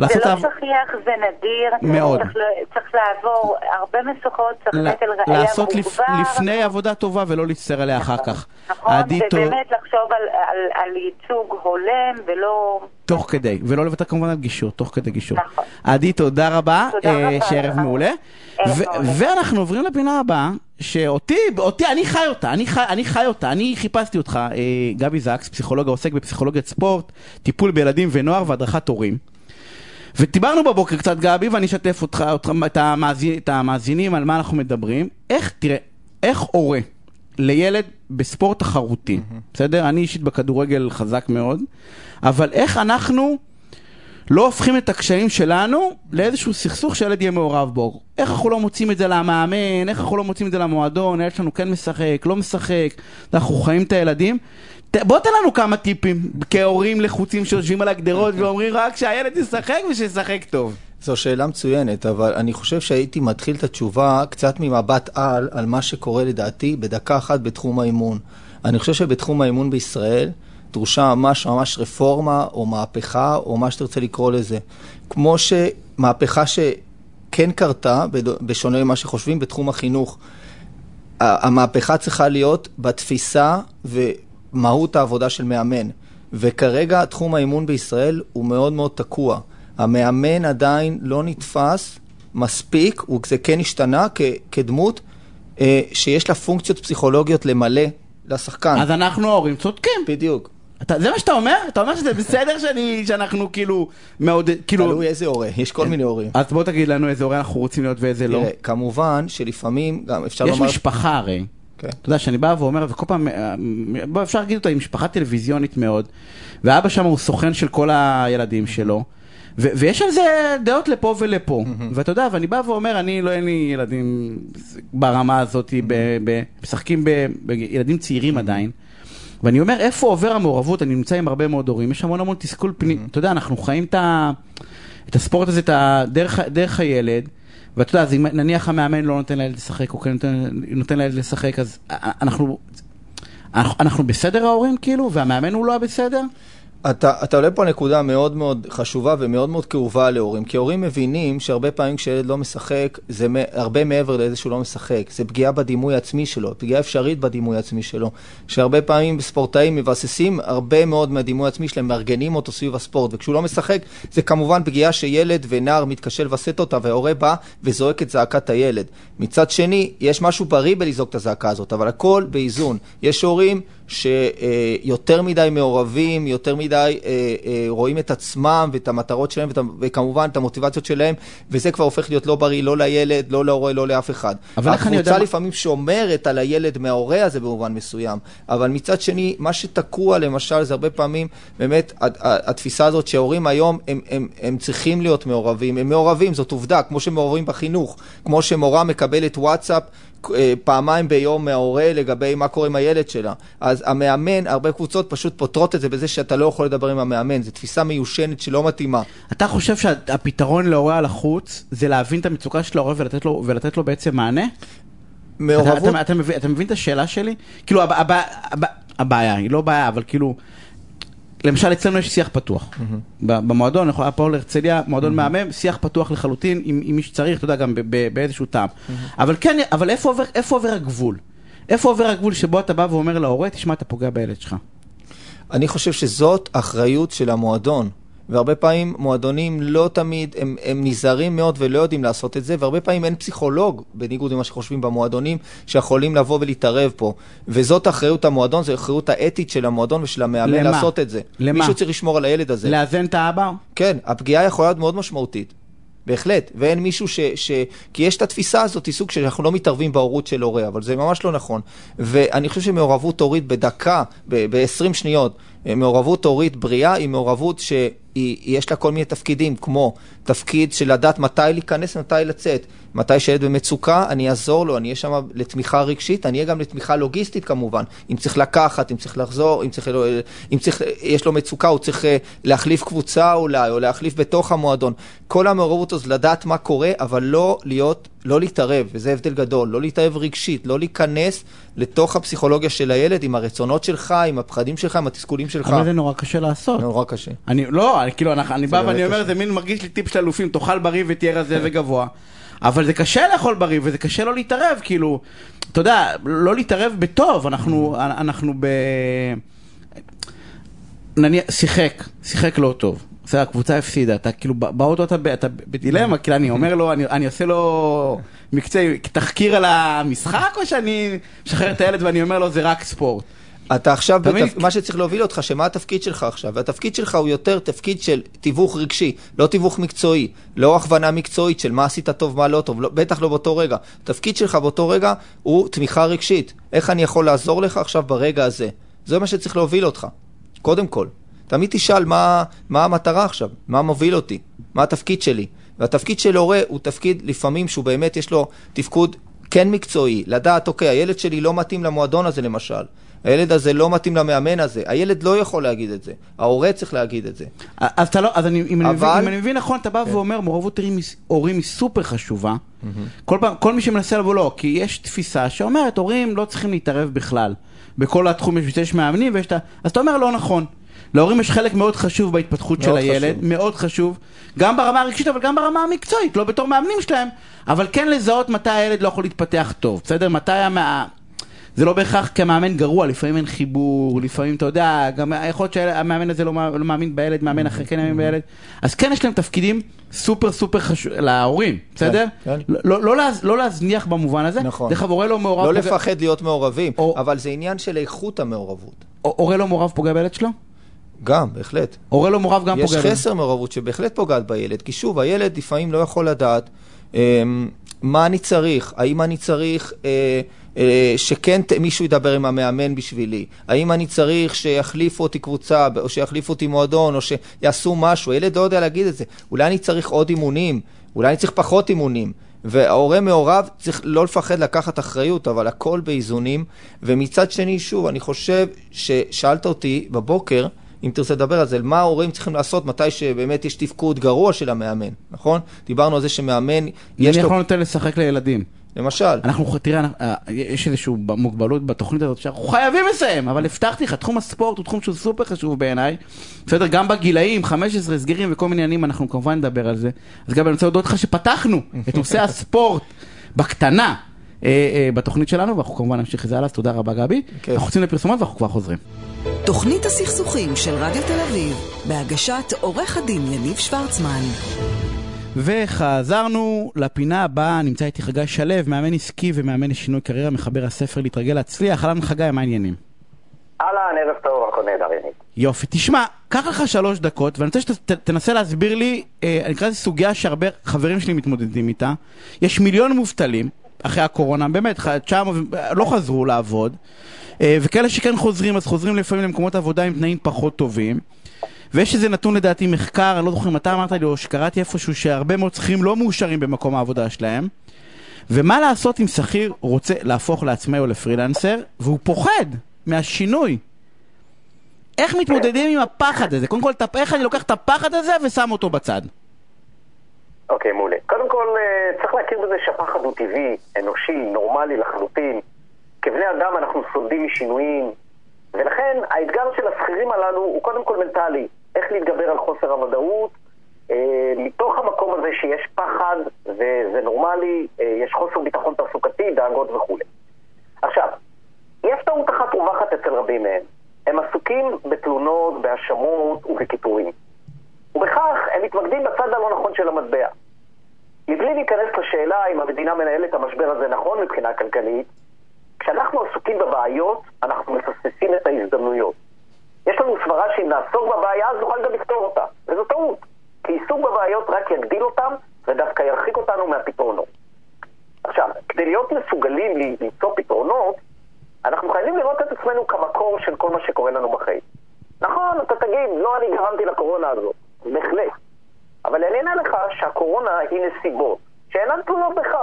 לעשות זה לא עב- שכיח, זה נדיר. מאוד. צריך ל- צריך לעבור הרבה משוכות, צריך ל- נטל ראייה לעשות לפ-. לפני עבודה טובה ולא להצטער עליה אחר כך. נכון, ובאמת לחשוב על- על- על ייצוג הולם, ולא... תוך כדי, ולא לוותר כמובן על גישור, תוך כדי גישור. נכון. עדי, תודה רבה, תודה אה, רבה שערב לך. מעולה. ו- מעולה. ואנחנו עוברים לפינה הבאה, שאותי, אותי, אני חי אותה, אני חי, אני חי אותה, אני חיפשתי אותך, אה, גבי זקס, פסיכולוג העוסק בפסיכולוגיית ספורט, טיפול בילדים ונוער והדרכת הורים. ודיברנו בבוקר קצת גבי, ואני אשתף אותך, אותך את, המאזין, את המאזינים על מה אנחנו מדברים. איך, תראה, איך הורה לילד בספורט תחרותי, בסדר? אני אישית בכדורגל חזק מאוד, אבל איך אנחנו לא הופכים את הקשיים שלנו לאיזשהו סכסוך שהילד יהיה מעורב בו. איך אנחנו לא מוצאים את זה למאמן, איך אנחנו לא מוצאים את זה למועדון, הילד שלנו כן משחק, לא משחק, אנחנו חיים את הילדים. בוא תן לנו כמה טיפים כהורים לחוצים שיושבים על הגדרות ואומרים רק שהילד ישחק ושישחק טוב. זו שאלה מצוינת, אבל אני חושב שהייתי מתחיל את התשובה קצת ממבט על, על מה שקורה לדעתי בדקה אחת בתחום האימון. אני חושב שבתחום האימון בישראל דרושה ממש ממש רפורמה או מהפכה או מה שתרצה לקרוא לזה. כמו שמהפכה שכן קרתה, בשונה ממה שחושבים, בתחום החינוך. המהפכה צריכה להיות בתפיסה ומהות העבודה של מאמן. וכרגע תחום האימון בישראל הוא מאוד מאוד תקוע. המאמן עדיין לא נתפס מספיק, וזה כן השתנה כ- כדמות אה, שיש לה פונקציות פסיכולוגיות למלא לשחקן. אז אנחנו ההורים צודקים. בדיוק. אתה, זה מה שאתה אומר? אתה אומר שזה בסדר שאני, שאנחנו כאילו מעודד, כאילו... תלוי איזה הורה, יש כל מיני הורים. אז בוא תגיד לנו איזה הורה אנחנו רוצים להיות ואיזה לא. תראה, כמובן שלפעמים גם אפשר יש לומר... משפחה הרי. כן. אתה יודע, שאני בא ואומר, וכל פעם, אה, בוא, אפשר להגיד אותה, היא משפחה טלוויזיונית מאוד, ואבא שם הוא סוכן של כל הילדים שלו, ו- ויש על זה דעות לפה ולפה, ואתה יודע, ואני בא ואומר, אני לא, אין לי ילדים ברמה הזאת, ב- ב- משחקים ב- בילדים צעירים עדיין. ואני אומר, איפה עובר המעורבות? אני נמצא עם הרבה מאוד הורים, יש המון המון תסכול פנים. אתה יודע, אנחנו חיים את, ה... את הספורט הזה, את ה... דרך, דרך הילד, ואתה יודע, אז אם נניח המאמן לא נותן לילד לשחק, או כן נותן, נותן לילד לשחק, אז אנחנו, אנחנו, אנחנו בסדר ההורים כאילו, והמאמן הוא לא בסדר? אתה, אתה עולה פה נקודה מאוד מאוד חשובה ומאוד מאוד כאובה להורים, כי הורים מבינים שהרבה פעמים כשילד לא משחק, זה מ- הרבה מעבר לזה שהוא לא משחק, זה פגיעה בדימוי העצמי שלו, פגיעה אפשרית בדימוי העצמי שלו, שהרבה פעמים ספורטאים מבססים הרבה מאוד מהדימוי העצמי שלהם, מארגנים אותו סביב הספורט, וכשהוא לא משחק, זה כמובן פגיעה שילד ונער מתקשה לווסת אותה, וההורה בא וזועק את זעקת הילד. מצד שני, יש משהו בריא בלזעוק את הזעקה הזאת, אבל הכל באיזון. יש הורים שיותר מדי מעורבים, יותר מדי אה, אה, רואים את עצמם ואת המטרות שלהם וכמובן את המוטיבציות שלהם, וזה כבר הופך להיות לא בריא לא לילד, לא להורה, לא לאף אחד. אבל איך אני יודע הקבוצה לפעמים שומרת על הילד מההורה הזה במובן מסוים, אבל מצד שני, מה שתקוע למשל זה הרבה פעמים באמת התפיסה הזאת שההורים היום הם, הם, הם צריכים להיות מעורבים, הם מעורבים, זאת עובדה, כמו שמעורבים בחינוך, כמו שמורה מקבלת וואטסאפ פעמיים ביום מההורה לגבי מה קורה עם הילד שלה. אז המאמן, הרבה קבוצות פשוט פותרות את זה בזה שאתה לא יכול לדבר עם המאמן, זו תפיסה מיושנת שלא מתאימה. אתה חושב שהפתרון להורה על החוץ, זה להבין את המצוקה של ההורה ולתת לו, ולתת לו בעצם מענה? מעורבות... אתה, אתה, אתה, מבין, אתה מבין את השאלה שלי? כאילו, הבע, הבע, הבע, הבעיה, היא לא בעיה, אבל כאילו, למשל אצלנו יש שיח פתוח. במועדון, אנחנו היה פה להרצליה, מועדון מהמם, שיח פתוח לחלוטין עם, מי שצריך, אתה יודע, גם ב- ב- באיזשהו טעם. אבל כן, אבל איפה עובר הגבול? איפה עובר הגבול שבו אתה בא ואומר להורה, תשמע, אתה פוגע בילד שלך. אני חושב שזאת אחריות של המועדון. והרבה פעמים מועדונים לא תמיד, הם, הם נזהרים מאוד ולא יודעים לעשות את זה, והרבה פעמים אין פסיכולוג, בניגוד למה שחושבים במועדונים, שיכולים לבוא ולהתערב פה. וזאת אחריות המועדון, זו אחריות האתית של המועדון ושל המאמן למה? לעשות את זה. למה? מישהו צריך לשמור על הילד הזה. לאזן את האבא? כן, הפגיעה יכולה להיות מאוד משמעותית. בהחלט, ואין מישהו ש... ש... כי יש את התפיסה הזאת, סוג שאנחנו לא מתערבים בהורות של הורה, אבל זה ממש לא נכון. ואני חושב שמעורבות הורית בדקה, ב-20 שניות, מעורבות הורית בריאה היא מעורבות שיש לה כל מיני תפקידים, כמו תפקיד של לדעת מתי להיכנס ומתי לצאת. מתי שילד במצוקה, אני אעזור לו, אני אהיה שם לתמיכה רגשית, אני אהיה גם לתמיכה לוגיסטית כמובן. אם צריך לקחת, אם צריך לחזור, אם צריך, אם צריך יש לו מצוקה, הוא צריך אה, להחליף קבוצה אולי, או להחליף בתוך המועדון. כל המעורבות הזאת, לדעת מה קורה, אבל לא להיות, לא להתערב, וזה הבדל גדול, לא להתערב רגשית, לא להיכנס לתוך הפסיכולוגיה של הילד עם הרצונות שלך, עם הפחדים שלך, עם התסכולים שלך. אבל זה נורא קשה לעשות. נורא קשה. אני, לא, אני, כאילו, אני, אני בא ואני אומר. זה מין מרגיש לי טיפ של אלופים, תאכל בריא ותהיה רזה וגבוה. אבל זה קשה לאכול בריא, וזה קשה לא להתערב, כאילו, אתה יודע, לא להתערב בטוב, אנחנו, אנחנו ב... נניח, שיחק, שיחק לא טוב. בסדר, הקבוצה הפסידה, אתה כאילו בא- באוטו אתה, בדילמה, כאילו אני אומר לו, אני, אני עושה לו מקצועי, תחקיר על המשחק, או שאני משחרר את הילד ואני אומר לו זה רק ספורט? אתה עכשיו, מבין? בתפ... מה שצריך להוביל אותך, שמה התפקיד שלך עכשיו? והתפקיד שלך הוא יותר תפקיד של תיווך רגשי, לא תיווך מקצועי, לא הכוונה מקצועית של מה עשית טוב, מה לא טוב, לא, בטח לא באותו רגע. התפקיד שלך באותו רגע הוא תמיכה רגשית. איך אני יכול לעזור לך עכשיו ברגע הזה? זה מה שצריך להוביל אותך, קודם כל. תמיד תשאל מה, מה המטרה עכשיו, מה מוביל אותי, מה התפקיד שלי. והתפקיד של הורה הוא תפקיד לפעמים שהוא באמת יש לו תפקוד כן מקצועי, לדעת, אוקיי, הילד שלי לא מתאים למועדון הזה למשל. הילד הזה לא מתאים למאמן הזה. הילד לא יכול להגיד את זה. ההורה צריך להגיד את זה. אז אתה לא, אז אני, אם, אני מבין, אבל- אם אני מבין נכון, אתה בא ואומר, מעורבות הורים היא- סופר חשובה. כל פעם, כל מי שמנסה לבוא לא, כי יש תפיסה שאומרת, הורים לא צריכים להתערב בכלל. בכל התחום יש מאמנים ויש את ה... אז אתה אומר, לא נכון. להורים יש חלק מאוד חשוב בהתפתחות של הילד, חשוב. מאוד חשוב, גם ברמה הרגשית אבל גם ברמה המקצועית, לא בתור מאמנים שלהם, אבל כן לזהות מתי הילד לא יכול להתפתח טוב, בסדר? מתי המא... זה לא בהכרח כמאמן גרוע, לפעמים אין חיבור, לפעמים אתה יודע, גם יכול להיות שהמאמן הזה לא, לא מאמין בילד, מאמן אחר כן מאמין בילד, אז כן יש להם תפקידים סופר סופר חשובים, להורים, בסדר? כן. לא, לא, לא, להז- לא להזניח במובן הזה, נכון. דרך אגב, הורה לא מעורב, לא פוגע- לפחד להיות מעורבים, או- אבל זה עניין של איכות המעורבות. הורה לא מעורב פוגע בילד שלו? גם, בהחלט. הורה לא מעורב גם יש פוגע בילד. חסר מעורבות שבהחלט פוגעת בילד, כי שוב, הילד לפעמים לא יכול לדעת אמ, מה אני צריך, האם אני צריך אה, אה, שכן ת- מישהו ידבר עם המאמן בשבילי, האם אני צריך שיחליפו אותי קבוצה, או שיחליפו אותי מועדון, או שיעשו משהו, הילד לא יודע להגיד את זה. אולי אני צריך עוד אימונים, אולי אני צריך פחות אימונים. וההורה מעורב צריך לא לפחד לקחת אחריות, אבל הכל באיזונים. ומצד שני, שוב, אני חושב ששאלת אותי בבוקר, אם תרצה לדבר על זה, מה ההורים צריכים לעשות מתי שבאמת יש תפקוד גרוע של המאמן, נכון? דיברנו על זה שמאמן, יש יש אני לו, יכול נותן לשחק לילדים. למשל, אנחנו, תראה, אה, יש איזושהי מוגבלות בתוכנית הזאת שאנחנו חייבים לסיים, אבל הבטחתי לך, תחום הספורט הוא תחום שהוא סופר חשוב בעיניי. בסדר, גם בגילאים, 15 סגירים וכל מיני עניינים, אנחנו כמובן נדבר על זה. אז גם אני רוצה להודות לך שפתחנו את נושא הספורט בקטנה בתוכנית שלנו, ואנחנו כמובן נמשיך את זה הלאה, אז תודה רבה גבי. כיף. אנחנו יוצאים לפרסומות ואנחנו כבר חוזרים. תוכנית הסכסוכים של רדיו תל אביב, בהגשת עורך הדין יניב שוורצמן. וחזרנו לפינה הבאה, נמצא איתי חגי שלו, מאמן עסקי ומאמן לשינוי קריירה, מחבר הספר להתרגל להצליח. אהלן חגי, מה העניינים? אהלן, ערב טוב, הכל נהדר, יניב. יופי, תשמע, קח לך שלוש דקות, ואני רוצה שתנסה להסביר לי, אה, אני אקרא לזה סוגיה שהרבה חברים שלי מתמודדים איתה. יש מיליון מובטלים, אחרי הקורונה, באמת, ח- 900, לא חזרו לעבוד, אה, וכאלה שכן חוזרים, אז חוזרים לפעמים למקומות עבודה עם תנאים פחות טובים. ויש איזה נתון לדעתי מחקר, אני לא זוכר אם אתה אמרת לי או שקראתי איפשהו שהרבה מאוד שכירים לא מאושרים במקום העבודה שלהם. ומה לעשות אם שכיר רוצה להפוך לעצמאי או לפרילנסר, והוא פוחד מהשינוי. איך מתמודדים עם הפחד הזה? קודם כל, איך אני לוקח את הפחד הזה ושם אותו בצד? אוקיי, מעולה. קודם כל, אה, צריך להכיר בזה שהפחד הוא טבעי, אנושי, נורמלי לחלוטין. כבני אדם אנחנו סולדים משינויים, ולכן האתגר של השכירים הללו הוא קודם כל מנטלי. איך להתגבר על חוסר הוודאות, אה, מתוך המקום הזה שיש פחד, וזה נורמלי, אה, יש חוסר ביטחון תעסוקתי, דאגות וכולי. עכשיו, יש טעות אחת רווחת אצל רבים מהם. הם עסוקים בתלונות, בהאשמות ובקיטורים. ובכך הם מתמקדים בצד הלא נכון של המטבע. מבלי להיכנס לשאלה אם המדינה מנהלת את המשבר הזה נכון מבחינה כלכלית, כשאנחנו עסוקים בבעיות, אנחנו מפספסים את ההזדמנויות. יש לנו סברה שאם נעסוק בבעיה, אז נוכל גם לפתור אותה, וזו טעות. כי עיסוק בבעיות רק יגדיל אותם, ודווקא ירחיק אותנו מהפתרונות. עכשיו, כדי להיות מסוגלים למצוא פתרונות, אנחנו חייבים לראות את עצמנו כמקור של כל מה שקורה לנו בחיים. נכון, אתה תגיד, לא אני גרמתי לקורונה הזאת, בהחלט. אבל אני אענה לך שהקורונה היא נסיבות שאינן תלויות בך.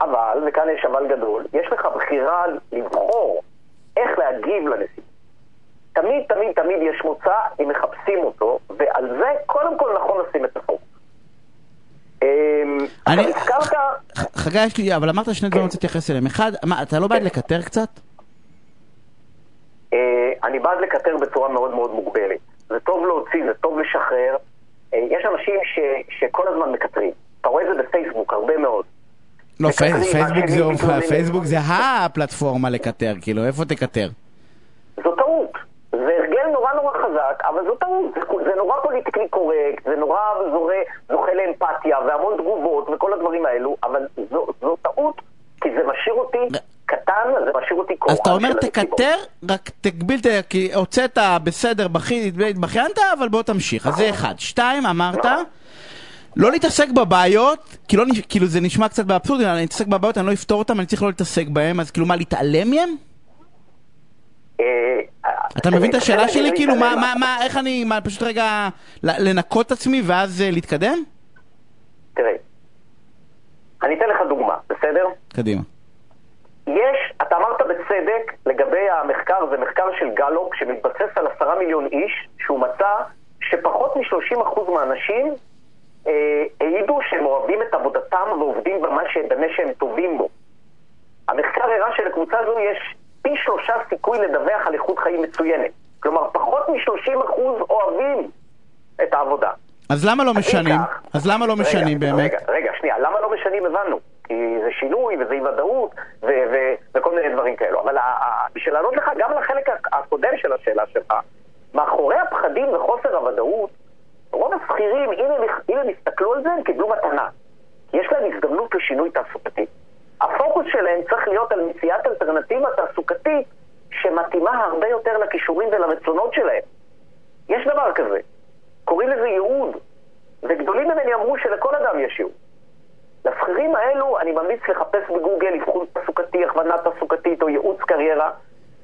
אבל, וכאן יש אבל גדול, יש לך בחירה לבחור איך להגיב לנסיבות. תמיד, תמיד, תמיד יש מוצא אם מחפשים אותו, ועל זה קודם כל נכון לשים את הפוקוס. אמ, אני... הזכרת... חגי, יש לי, אבל אמרת שני דברים שצריך להתייחס אליהם. אחד, מה, אתה לא בעד לקטר קצת? אה, אני בעד לקטר בצורה מאוד מאוד מוגבלת. זה טוב להוציא, זה טוב לשחרר. אה, יש אנשים ש, שכל הזמן מקטרים. אתה רואה את זה בפייסבוק, הרבה מאוד. לא, פייסבוק זה. פייסבוק זה הפלטפורמה לקטר, כאילו, איפה תקטר? זו טעות. זה הרגל נורא נורא חזק, אבל זו טעות. זה, זה נורא פוליטיקלי קורקט, זה נורא זורה, זוכה לאמפתיה והמון תגובות וכל הדברים האלו, אבל זו, זו טעות, כי זה משאיר אותי קטן, זה משאיר אותי קורבן אז אתה אומר. תקטר, רק תגביל, כי הוצאת בסדר, בכי- התבכיינת, אבל בוא תמשיך. אז זה אחד. שתיים, אמרת, לא להתעסק בבעיות, כי לא כאילו זה נשמע קצת באבסורדי, אני אתעסק בבעיות, אני לא אפתור אותן, אני צריך לא להתעסק בהן, אז כאילו מה, להתעלם מהן? אה, אתה מבין את השאלה שלי? כאילו, מה, מה, מה- איך אני, מה, פשוט רגע לנקות את עצמי ואז אה, להתקדם? תראה, אני אתן לך דוגמה, בסדר? קדימה. יש, אתה אמרת בצדק לגבי המחקר, זה מחקר של גלופ שמתבסס על עשרה מיליון איש, שהוא מצא שפחות מ-30% מהאנשים אה, העידו שהם אוהבים את עבודתם ועובדים במה ש... במה שהם טובים בו. המחקר הראה שלקבוצה זו יש פי שלושה סיכוי לדווח על איכות חיים מצוינת. כלומר, פחות מ-30% אוהבים את העבודה. אז למה לא משנים? כך- אז למה לא רגע, משנים באמת? רגע, רגע, שנייה, למה לא משנים הבנו. כי זה שינוי וזה אי ודאות וכל מיני דברים כאלו. אבל בשביל לענות לך גם לחלק הקודם של השאלה שלך, מאחורי הפחדים וחוסר הוודאות, רוב השכירים, אם הם, אם הם יסתכלו על זה, הם קיבלו מתנה. יש להם הזדמנות לשינוי תעסוקתי. הפוקוס שלהם צריך להיות על מציאת אלטרנטיבה תעסוקתית שמתאימה הרבה יותר לכישורים ולרצונות שלהם. יש דבר כזה. קוראים לזה ייעוד. וגדולים ממני אמרו שלכל אדם יש ייעוד. לשכירים האלו אני ממליץ לחפש בגוגל אבחון תעסוקתי, הכוונה תעסוקתית או ייעוץ קריירה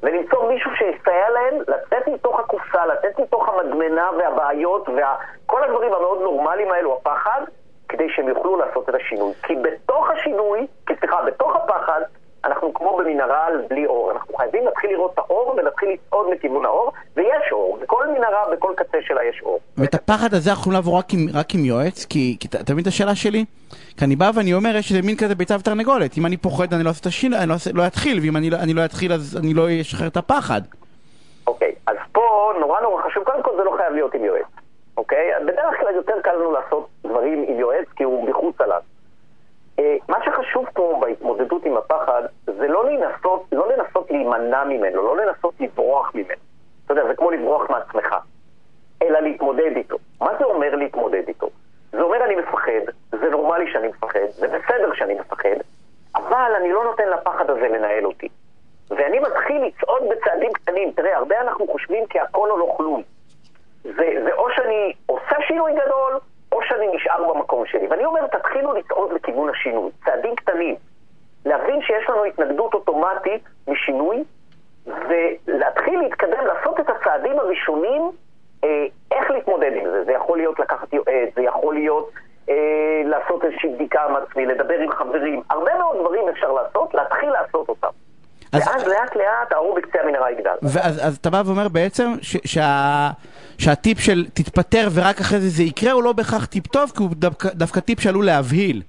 ולמצוא מישהו שיסייע להם לצאת מתוך הקופסה, לצאת מתוך המדמנה והבעיות וכל הדברים המאוד נורמליים האלו, הפחד, כדי שהם יוכלו לעשות את השינוי. כי בתוך השינוי, סליחה, בתוך הפחד, אנחנו כמו במנהרה בלי אור. אנחנו חייבים להתחיל לראות את האור ולהתחיל לצעוד לכיוון האור, ויש אור. בכל מנהרה, בכל קצה שלה יש אור. ואת הפחד הזה אנחנו לעבור רק עם, רק עם יועץ, כי, כי את השאלה שלי? כי אני בא ואני אומר, יש איזה מין כזה ביצה ותרנגולת, אם אני פוחד אני לא אעשה את השינוי, אני לא, אעשה, לא אתחיל, ואם אני, לא- אני לא אתחיל אז אני לא אשחרר את הפחד. אוקיי, אז פה נורא נורא חשוב, קודם כל זה לא חייב להיות עם יועץ, אוקיי? בדרך כלל יותר קל לנו לעשות דברים עם יועץ כי הוא מחוץ עליו. אה, מה שחשוב פה בהתמודדות עם הפחד זה לא לנסות, לא לנסות להימנע ממנו, לא לנסות לברוח ממנו. אתה יודע, זה כמו לברוח מעצמך, אלא להתמודד איתו. מה זה אומר להתמודד איתו? זה אומר אני מפחד, זה נורמלי שאני מפחד, זה בסדר שאני מפחד, אבל אני לא נותן לפחד הזה לנהל אותי. ואני מתחיל לצעוד בצעדים קטנים. תראה, הרבה אנחנו חושבים כי הכל או לא כלום. זה, זה או שאני עושה שינוי גדול, או שאני נשאר במקום שלי. ואני אומר, תתחילו לצעוד לכיוון השינוי. צעדים קטנים. להבין שיש לנו התנגדות אוטומטית משינוי, ולהתחיל להתקדם, לעשות את הצעדים הראשונים, אה, איך להתמודד עם זה. זה יכול להיות לקחת יועץ, זה יכול להיות אה, לעשות איזושהי בדיקה עם עצמי, לדבר עם חברים. הרבה מאוד דברים אפשר לעשות, להתחיל לעשות אותם. אז- ואז לאט לאט האור בקצה המנהרה יגדל. ואז אז אתה בא ואומר בעצם ש, שה, שהטיפ של תתפטר ורק אחרי זה זה יקרה הוא לא בהכרח טיפ טוב, כי הוא דווקא, דווקא טיפ שעלול להבהיל.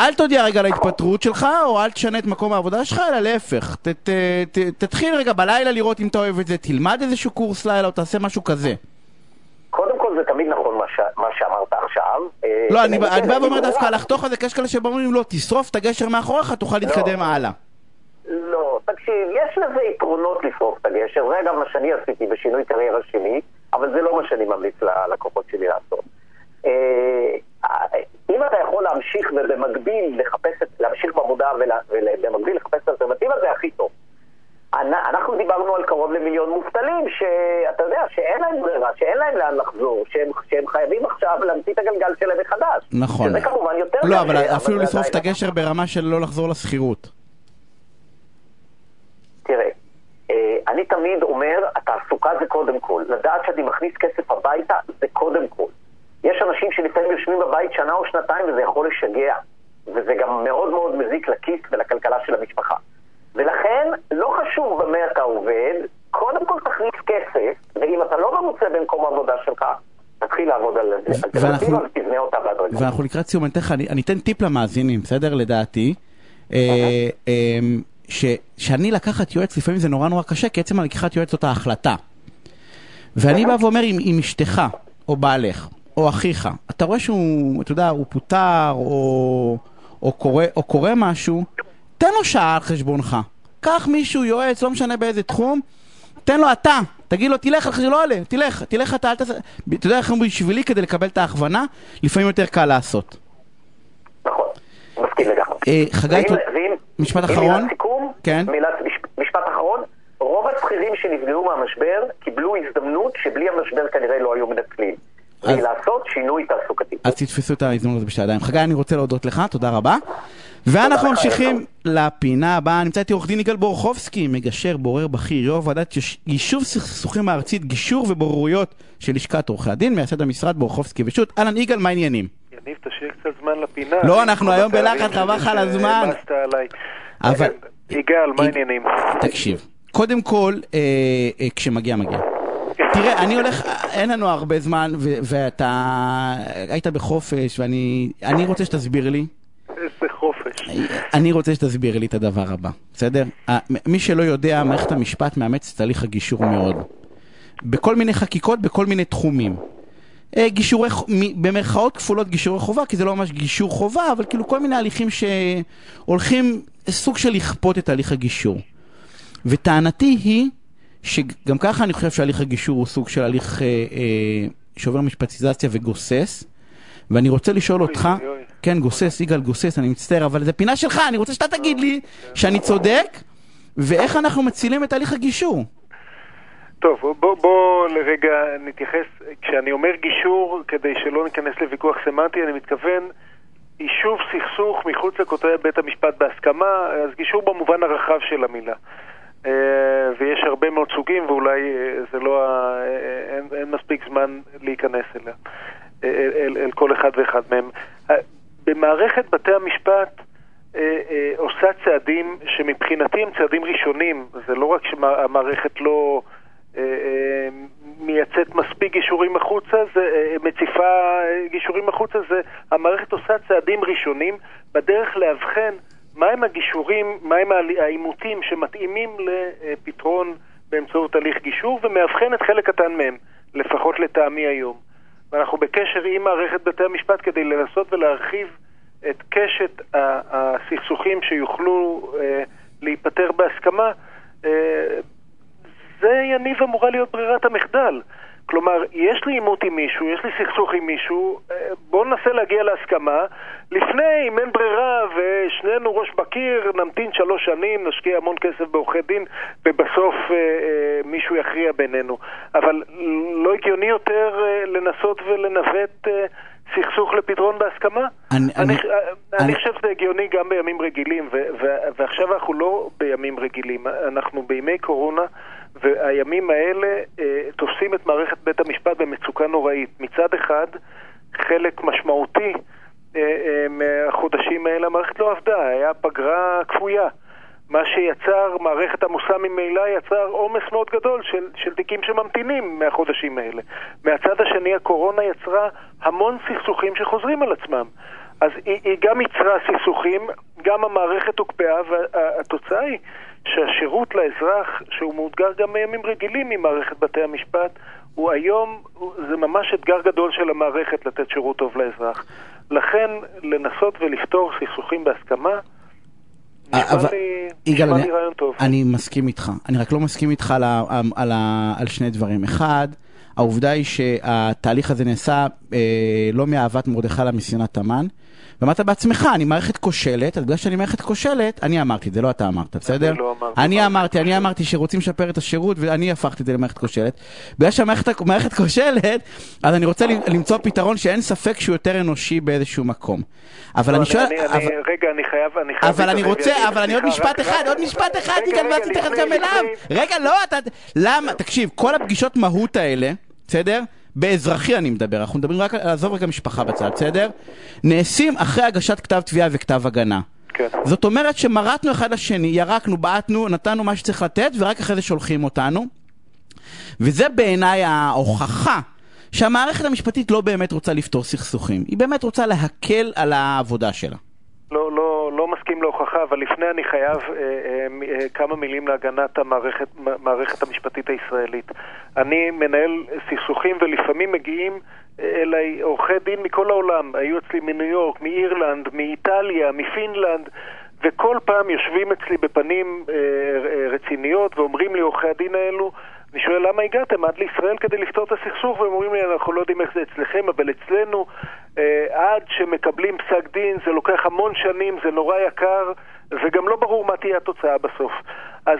אל תודיע רגע על ההתפטרות שלך, או אל תשנה את מקום העבודה שלך, אלא להפך. ת, ת, ת, תתחיל רגע בלילה לראות אם אתה אוהב את זה, תלמד איזשהו קורס לילה, או תעשה משהו כזה. קודם זה תמיד נכון מה, ש... מה שאמרת עכשיו. אה, לא, אני, בא ואומר דווקא על זה, כי יש כאלה שאומרים לא, תשרוף את הגשר מאחוריך, תוכל להתקדם הלאה. לא, תקשיב, יש לזה יתרונות לשרוף את הגשר, זה אגב מה שאני עשיתי בשינוי קריירה שלי, אבל זה לא מה שאני ממליץ ללקוחות שלי לעשות. אה, אם אתה יכול להמשיך ובמקביל לחפש, את- להמשיך בעבודה ובמקביל לחפש את האלטרנטיבה, זה הכי טוב. אנ- אנחנו דיברנו על קרוב למיליון מובטלים, שאתה יודע, שאין להם ברירה, שאין להם לאן לחזור, שהם, שהם חייבים עכשיו להמציא את הגלגל שלהם מחדש. נכון. שזה כמובן יותר לא, קשה, אבל אפילו לשרוף את עדיין- הגשר ברמה של לא לחזור לשכירות. תראה, אה, אני תמיד אומר, התעסוקה זה קודם כל. לדעת שאני מכניס כסף הביתה זה קודם כל. יש אנשים שלפעמים יושבים בבית שנה או שנתיים וזה יכול לשגע. וזה גם מאוד מאוד מזיק לכיס ולכלכלה של המשפחה. ולכן, לא חשוב במה אתה עובד, קודם כל תכניס כסף, ואם אתה לא מרוצה במקום העבודה שלך, תתחיל לעבוד על אלטרנטיבה ואנחנו-. ואנחנו לקראת סיום, אני אתן לך, אני אני אתן טיפ למאזינים, בסדר? לדעתי. אה, אה, ש- שאני לקחת יועץ, לפעמים זה נורא נורא קשה, כי עצם הלקיחת יועץ זאת ההחלטה. ואני בא ואומר, אם, אם אשתך, או בעלך, או אחיך, אתה רואה שהוא, אתה יודע, הוא פוטר, או, או, קורה, או קורה משהו, תן לו שעה על חשבונך. קח מישהו, יועץ, לא משנה באיזה תחום, תן לו אתה, תגיד לו, תלך, אחרי זה לא עולה, תלך, תלך אתה, אל תעשה... אתה יודע איך אומרים בשבילי, כדי לקבל את ההכוונה, לפעמים יותר קל לעשות. נכון, מסכים לגמרי. אה, חגי, משפט אחרון? כן. משפט אחרון, רוב השכירים שנפגעו מהמשבר קיבלו הזדמנות שבלי המשבר כנראה לא היו מנצלים. אז- לעשות שינוי תעסוקתי. אז תתפסו את ההזדמנות הזאת בשתי ידיים. חגי, אני רוצה להודות לך, תודה רבה. ואנחנו לך, ממשיכים לפינה הבאה. נמצא איתי עורך דין יגאל בורחובסקי, מגשר, בורר בכיר, יו"ר ועדת יש- יישוב סכסוכים הארצית, גישור ובוררויות של לשכת עורכי הדין, מייסד המשרד בורחובסקי ושות'. אהלן יגאל, מה העניינים? יניב, תשאיר קצת זמן לפינה. לא, אנחנו היום בלחץ, חבל לך על הזמן. אבל- אה, יגאל, מה העניינים? תקשיב, קודם כל, אה, אה, כשמגיע, מגיע. תראה, אני הולך, אין לנו הרבה זמן, ואתה היית בחופש, ואני אני רוצה שתסביר לי. חופש. אני רוצה שתסביר לי את הדבר הבא, בסדר? מי שלא יודע, מערכת המשפט מאמצת את תהליך הגישור מאוד. בכל מיני חקיקות, בכל מיני תחומים. אה, גישורי, במרכאות כפולות גישורי חובה, כי זה לא ממש גישור חובה, אבל כאילו כל מיני הליכים שהולכים סוג של לכפות את תהליך הגישור. וטענתי היא, שגם ככה אני חושב שהליך הגישור הוא סוג של הליך אה, אה, שעובר משפטיזציה וגוסס, ואני רוצה לשאול אותך. כן גוסס, יגאל גוסס, אני מצטער, אבל זה פינה שלך, אני רוצה שאתה תגיד לי שאני צודק, ואיך אנחנו מצילים את תהליך הגישור. טוב, בוא, בוא לרגע נתייחס, כשאני אומר גישור, כדי שלא ניכנס לוויכוח סמנטי, אני מתכוון יישוב סכסוך מחוץ לכותלי בית המשפט בהסכמה, אז גישור במובן הרחב של המילה. אה, ויש הרבה מאוד סוגים, ואולי אה, זה לא, אה, אין, אין מספיק זמן להיכנס אליה, אל, אל, אל כל אחד ואחד מהם. אה, במערכת בתי המשפט אה, אה, עושה צעדים שמבחינתי הם צעדים ראשונים, זה לא רק שהמערכת לא אה, אה, מייצאת מספיק גישורים החוצה, זה אה, מציפה אה, גישורים החוצה, זה המערכת עושה צעדים ראשונים בדרך לאבחן מהם הגישורים, מהם העימותים שמתאימים לפתרון באמצעות הליך גישור ומאבחנת חלק קטן מהם, לפחות לטעמי היום. ואנחנו בקשר עם מערכת בתי המשפט כדי לנסות ולהרחיב את קשת הסכסוכים שיוכלו אה, להיפתר בהסכמה. אה, זה יניב אמורה להיות ברירת המחדל. כלומר, יש לי עימות עם מישהו, יש לי סכסוך עם מישהו, אה, בואו ננסה להגיע להסכמה. לפני, אם אין ברירה ושנינו ראש בקיר, נמתין שלוש שנים, נשקיע המון כסף בעורכי דין, ובסוף אה, אה, מישהו יכריע בינינו. אבל לא הגיוני יותר אה, לנסות ולנווט אה, סכסוך לפתרון בהסכמה? אני- אני, אני- אני, אני- אני חושב שזה הגיוני גם בימים רגילים, ו- ו- ועכשיו אנחנו לא בימים רגילים, אנחנו בימי קורונה, והימים האלה אה, תופסים את מערכת בית המשפט במצוקה נוראית. מצד אחד, חלק משמעותי אה, אה, מהחודשים האלה המערכת לא עבדה, היה פגרה כפויה. מה שיצר, מערכת עמוסה ממילא יצר עומס מאוד גדול של, של תיקים שממתינים מהחודשים האלה. מהצד השני, הקורונה יצרה המון סכסוכים שחוזרים על עצמם. אז היא, היא גם ייצרה סכסוכים, גם המערכת הוקפאה, והתוצאה היא שהשירות לאזרח, שהוא מאותגר גם בימים רגילים ממערכת בתי המשפט, הוא היום, זה ממש אתגר גדול של המערכת לתת שירות טוב לאזרח. לכן, לנסות ולפתור סכסוכים בהסכמה, נשמע אבל- לי, יגאל, נשמע אני- לי רעיון טוב. אני מסכים איתך. אני רק לא מסכים איתך על, על, ה- על שני דברים. אחד, העובדה היא שהתהליך הזה נעשה אה, לא מאהבת מרדכי אלא משנאת המן. ואמרת בעצמך, אני מערכת כושלת, אז בגלל שאני מערכת כושלת, אני אמרתי את זה, לא אתה אמרת, בסדר? לא אמרתי אני אמרתי, אני אמרתי שרוצים לשפר את השירות, ואני הפכתי את זה למערכת כושלת. בגלל שהמערכת מערכת כושלת, אז אני רוצה למצוא פתרון שאין ספק שהוא יותר אנושי באיזשהו מקום. אבל לא, אני שואל... אני, אני, רגע, אני חייב, אני. אבל אני רוצה. אבל אני עוד משפט אחד, עוד משפט אחד, ואז תתייחס לפני- גם אליו. רגע, לא, אתה... למה? תקשיב, כל הפגישות מהות האלה, בסדר? באזרחי אני מדבר, אנחנו מדברים רק, על- עזוב רגע משפחה בצד, בסדר? נעשים אחרי הגשת כתב תביעה וכתב הגנה. כן. זאת אומרת שמרטנו אחד לשני, ירקנו, בעטנו, נתנו מה שצריך לתת, ורק אחרי זה שולחים אותנו. וזה בעיניי ההוכחה שהמערכת המשפטית לא באמת רוצה לפתור סכסוכים. היא באמת רוצה להקל על העבודה שלה. לא, לא, לא מסכים להוכחה, אבל לפני אני חייב אה, אה, אה, כמה מילים להגנת המערכת מ- מערכת המשפטית הישראלית. אני מנהל סכסוכים ולפעמים מגיעים אה, אליי עורכי דין מכל העולם. היו אצלי מניו יורק, מאירלנד, מאיטליה, מפינלנד. וכל פעם יושבים אצלי בפנים אה, אה, רציניות ואומרים לי עורכי הדין האלו, אני שואל למה הגעתם עד לישראל כדי לפתור את הסכסוך והם אומרים לי אנחנו לא יודעים איך זה אצלכם אבל אצלנו עד שמקבלים פסק דין זה לוקח המון שנים, זה נורא יקר וגם לא ברור מה תהיה התוצאה בסוף. אז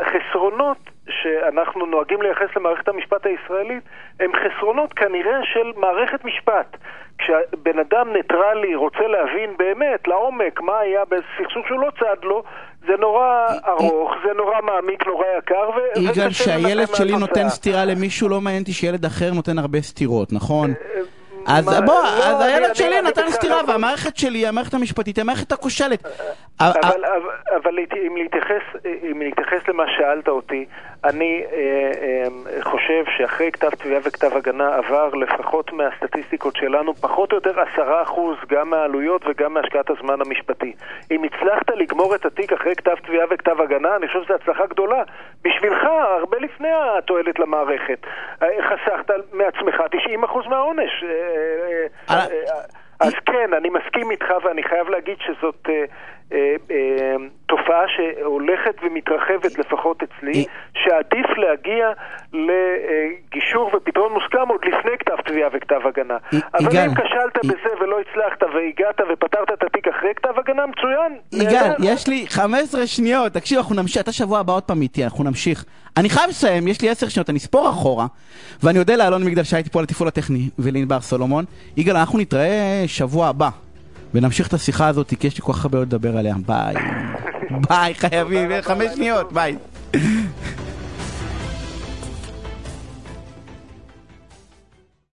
החסרונות שאנחנו נוהגים לייחס למערכת המשפט הישראלית הם חסרונות כנראה של מערכת משפט. כשבן אדם ניטרלי רוצה להבין באמת לעומק מה היה בסכסוך שהוא לא צד לו, זה נורא ארוך, זה נורא מעמיק, נורא יקר, ו- יגאל, שהילד שלי. נותן סטירה למישהו, לא מעניין אותי שילד אחר נותן הרבה סטירות, נכון? אז בוא, לא, אז הילד שלי אני נתן בסך סטירה, והמערכת שלי, המערכת המשפטית, היא המערכת הכושלת. אבל, להתייחס, אם להתייחס למה שאלת אותי, אני אה, אה, חושב שאחרי כתב תביעה וכתב הגנה עבר לפחות מהסטטיסטיקות שלנו פחות או יותר עשרה אחוז גם מהעלויות וגם מהשקעת הזמן המשפטי. אם הצלחת לגמור את התיק אחרי כתב תביעה וכתב הגנה, אני חושב שזו הצלחה גדולה. בשבילך, הרבה לפני התועלת למערכת. אה, חסכת מעצמך 90 אחוז מהעונש. אה, אה, אה, אז כן, אני מסכים איתך ואני חייב להגיד שזאת תופעה שהולכת ומתרחבת לפחות אצלי, שעדיף להגיע לגישור ופתרון מוסכם עוד לפני כתב תביעה וכתב הגנה. אבל אם כשלת בזה ולא הצלחת והגעת ופתרת את התיק אחרי כתב הגנה, מצוין. יגאל. יש לי 15 שניות, תקשיב, אנחנו נמשיך, אתה שבוע הבא עוד פעם איתי, אנחנו נמשיך. אני חייב לסיים, יש לי 10 שניות, אני אספור אחורה, ואני אודה לאלון מגדל שהיה איתי פה על התפעול הטכני, ולענבר סולומון. יגאל, אנחנו נתראה שבוע הבא, ונמשיך את השיחה הזאת, כי יש לי כל כך הרבה לדבר עליה. ביי. ביי, חייבים, חמש שניות, ביי.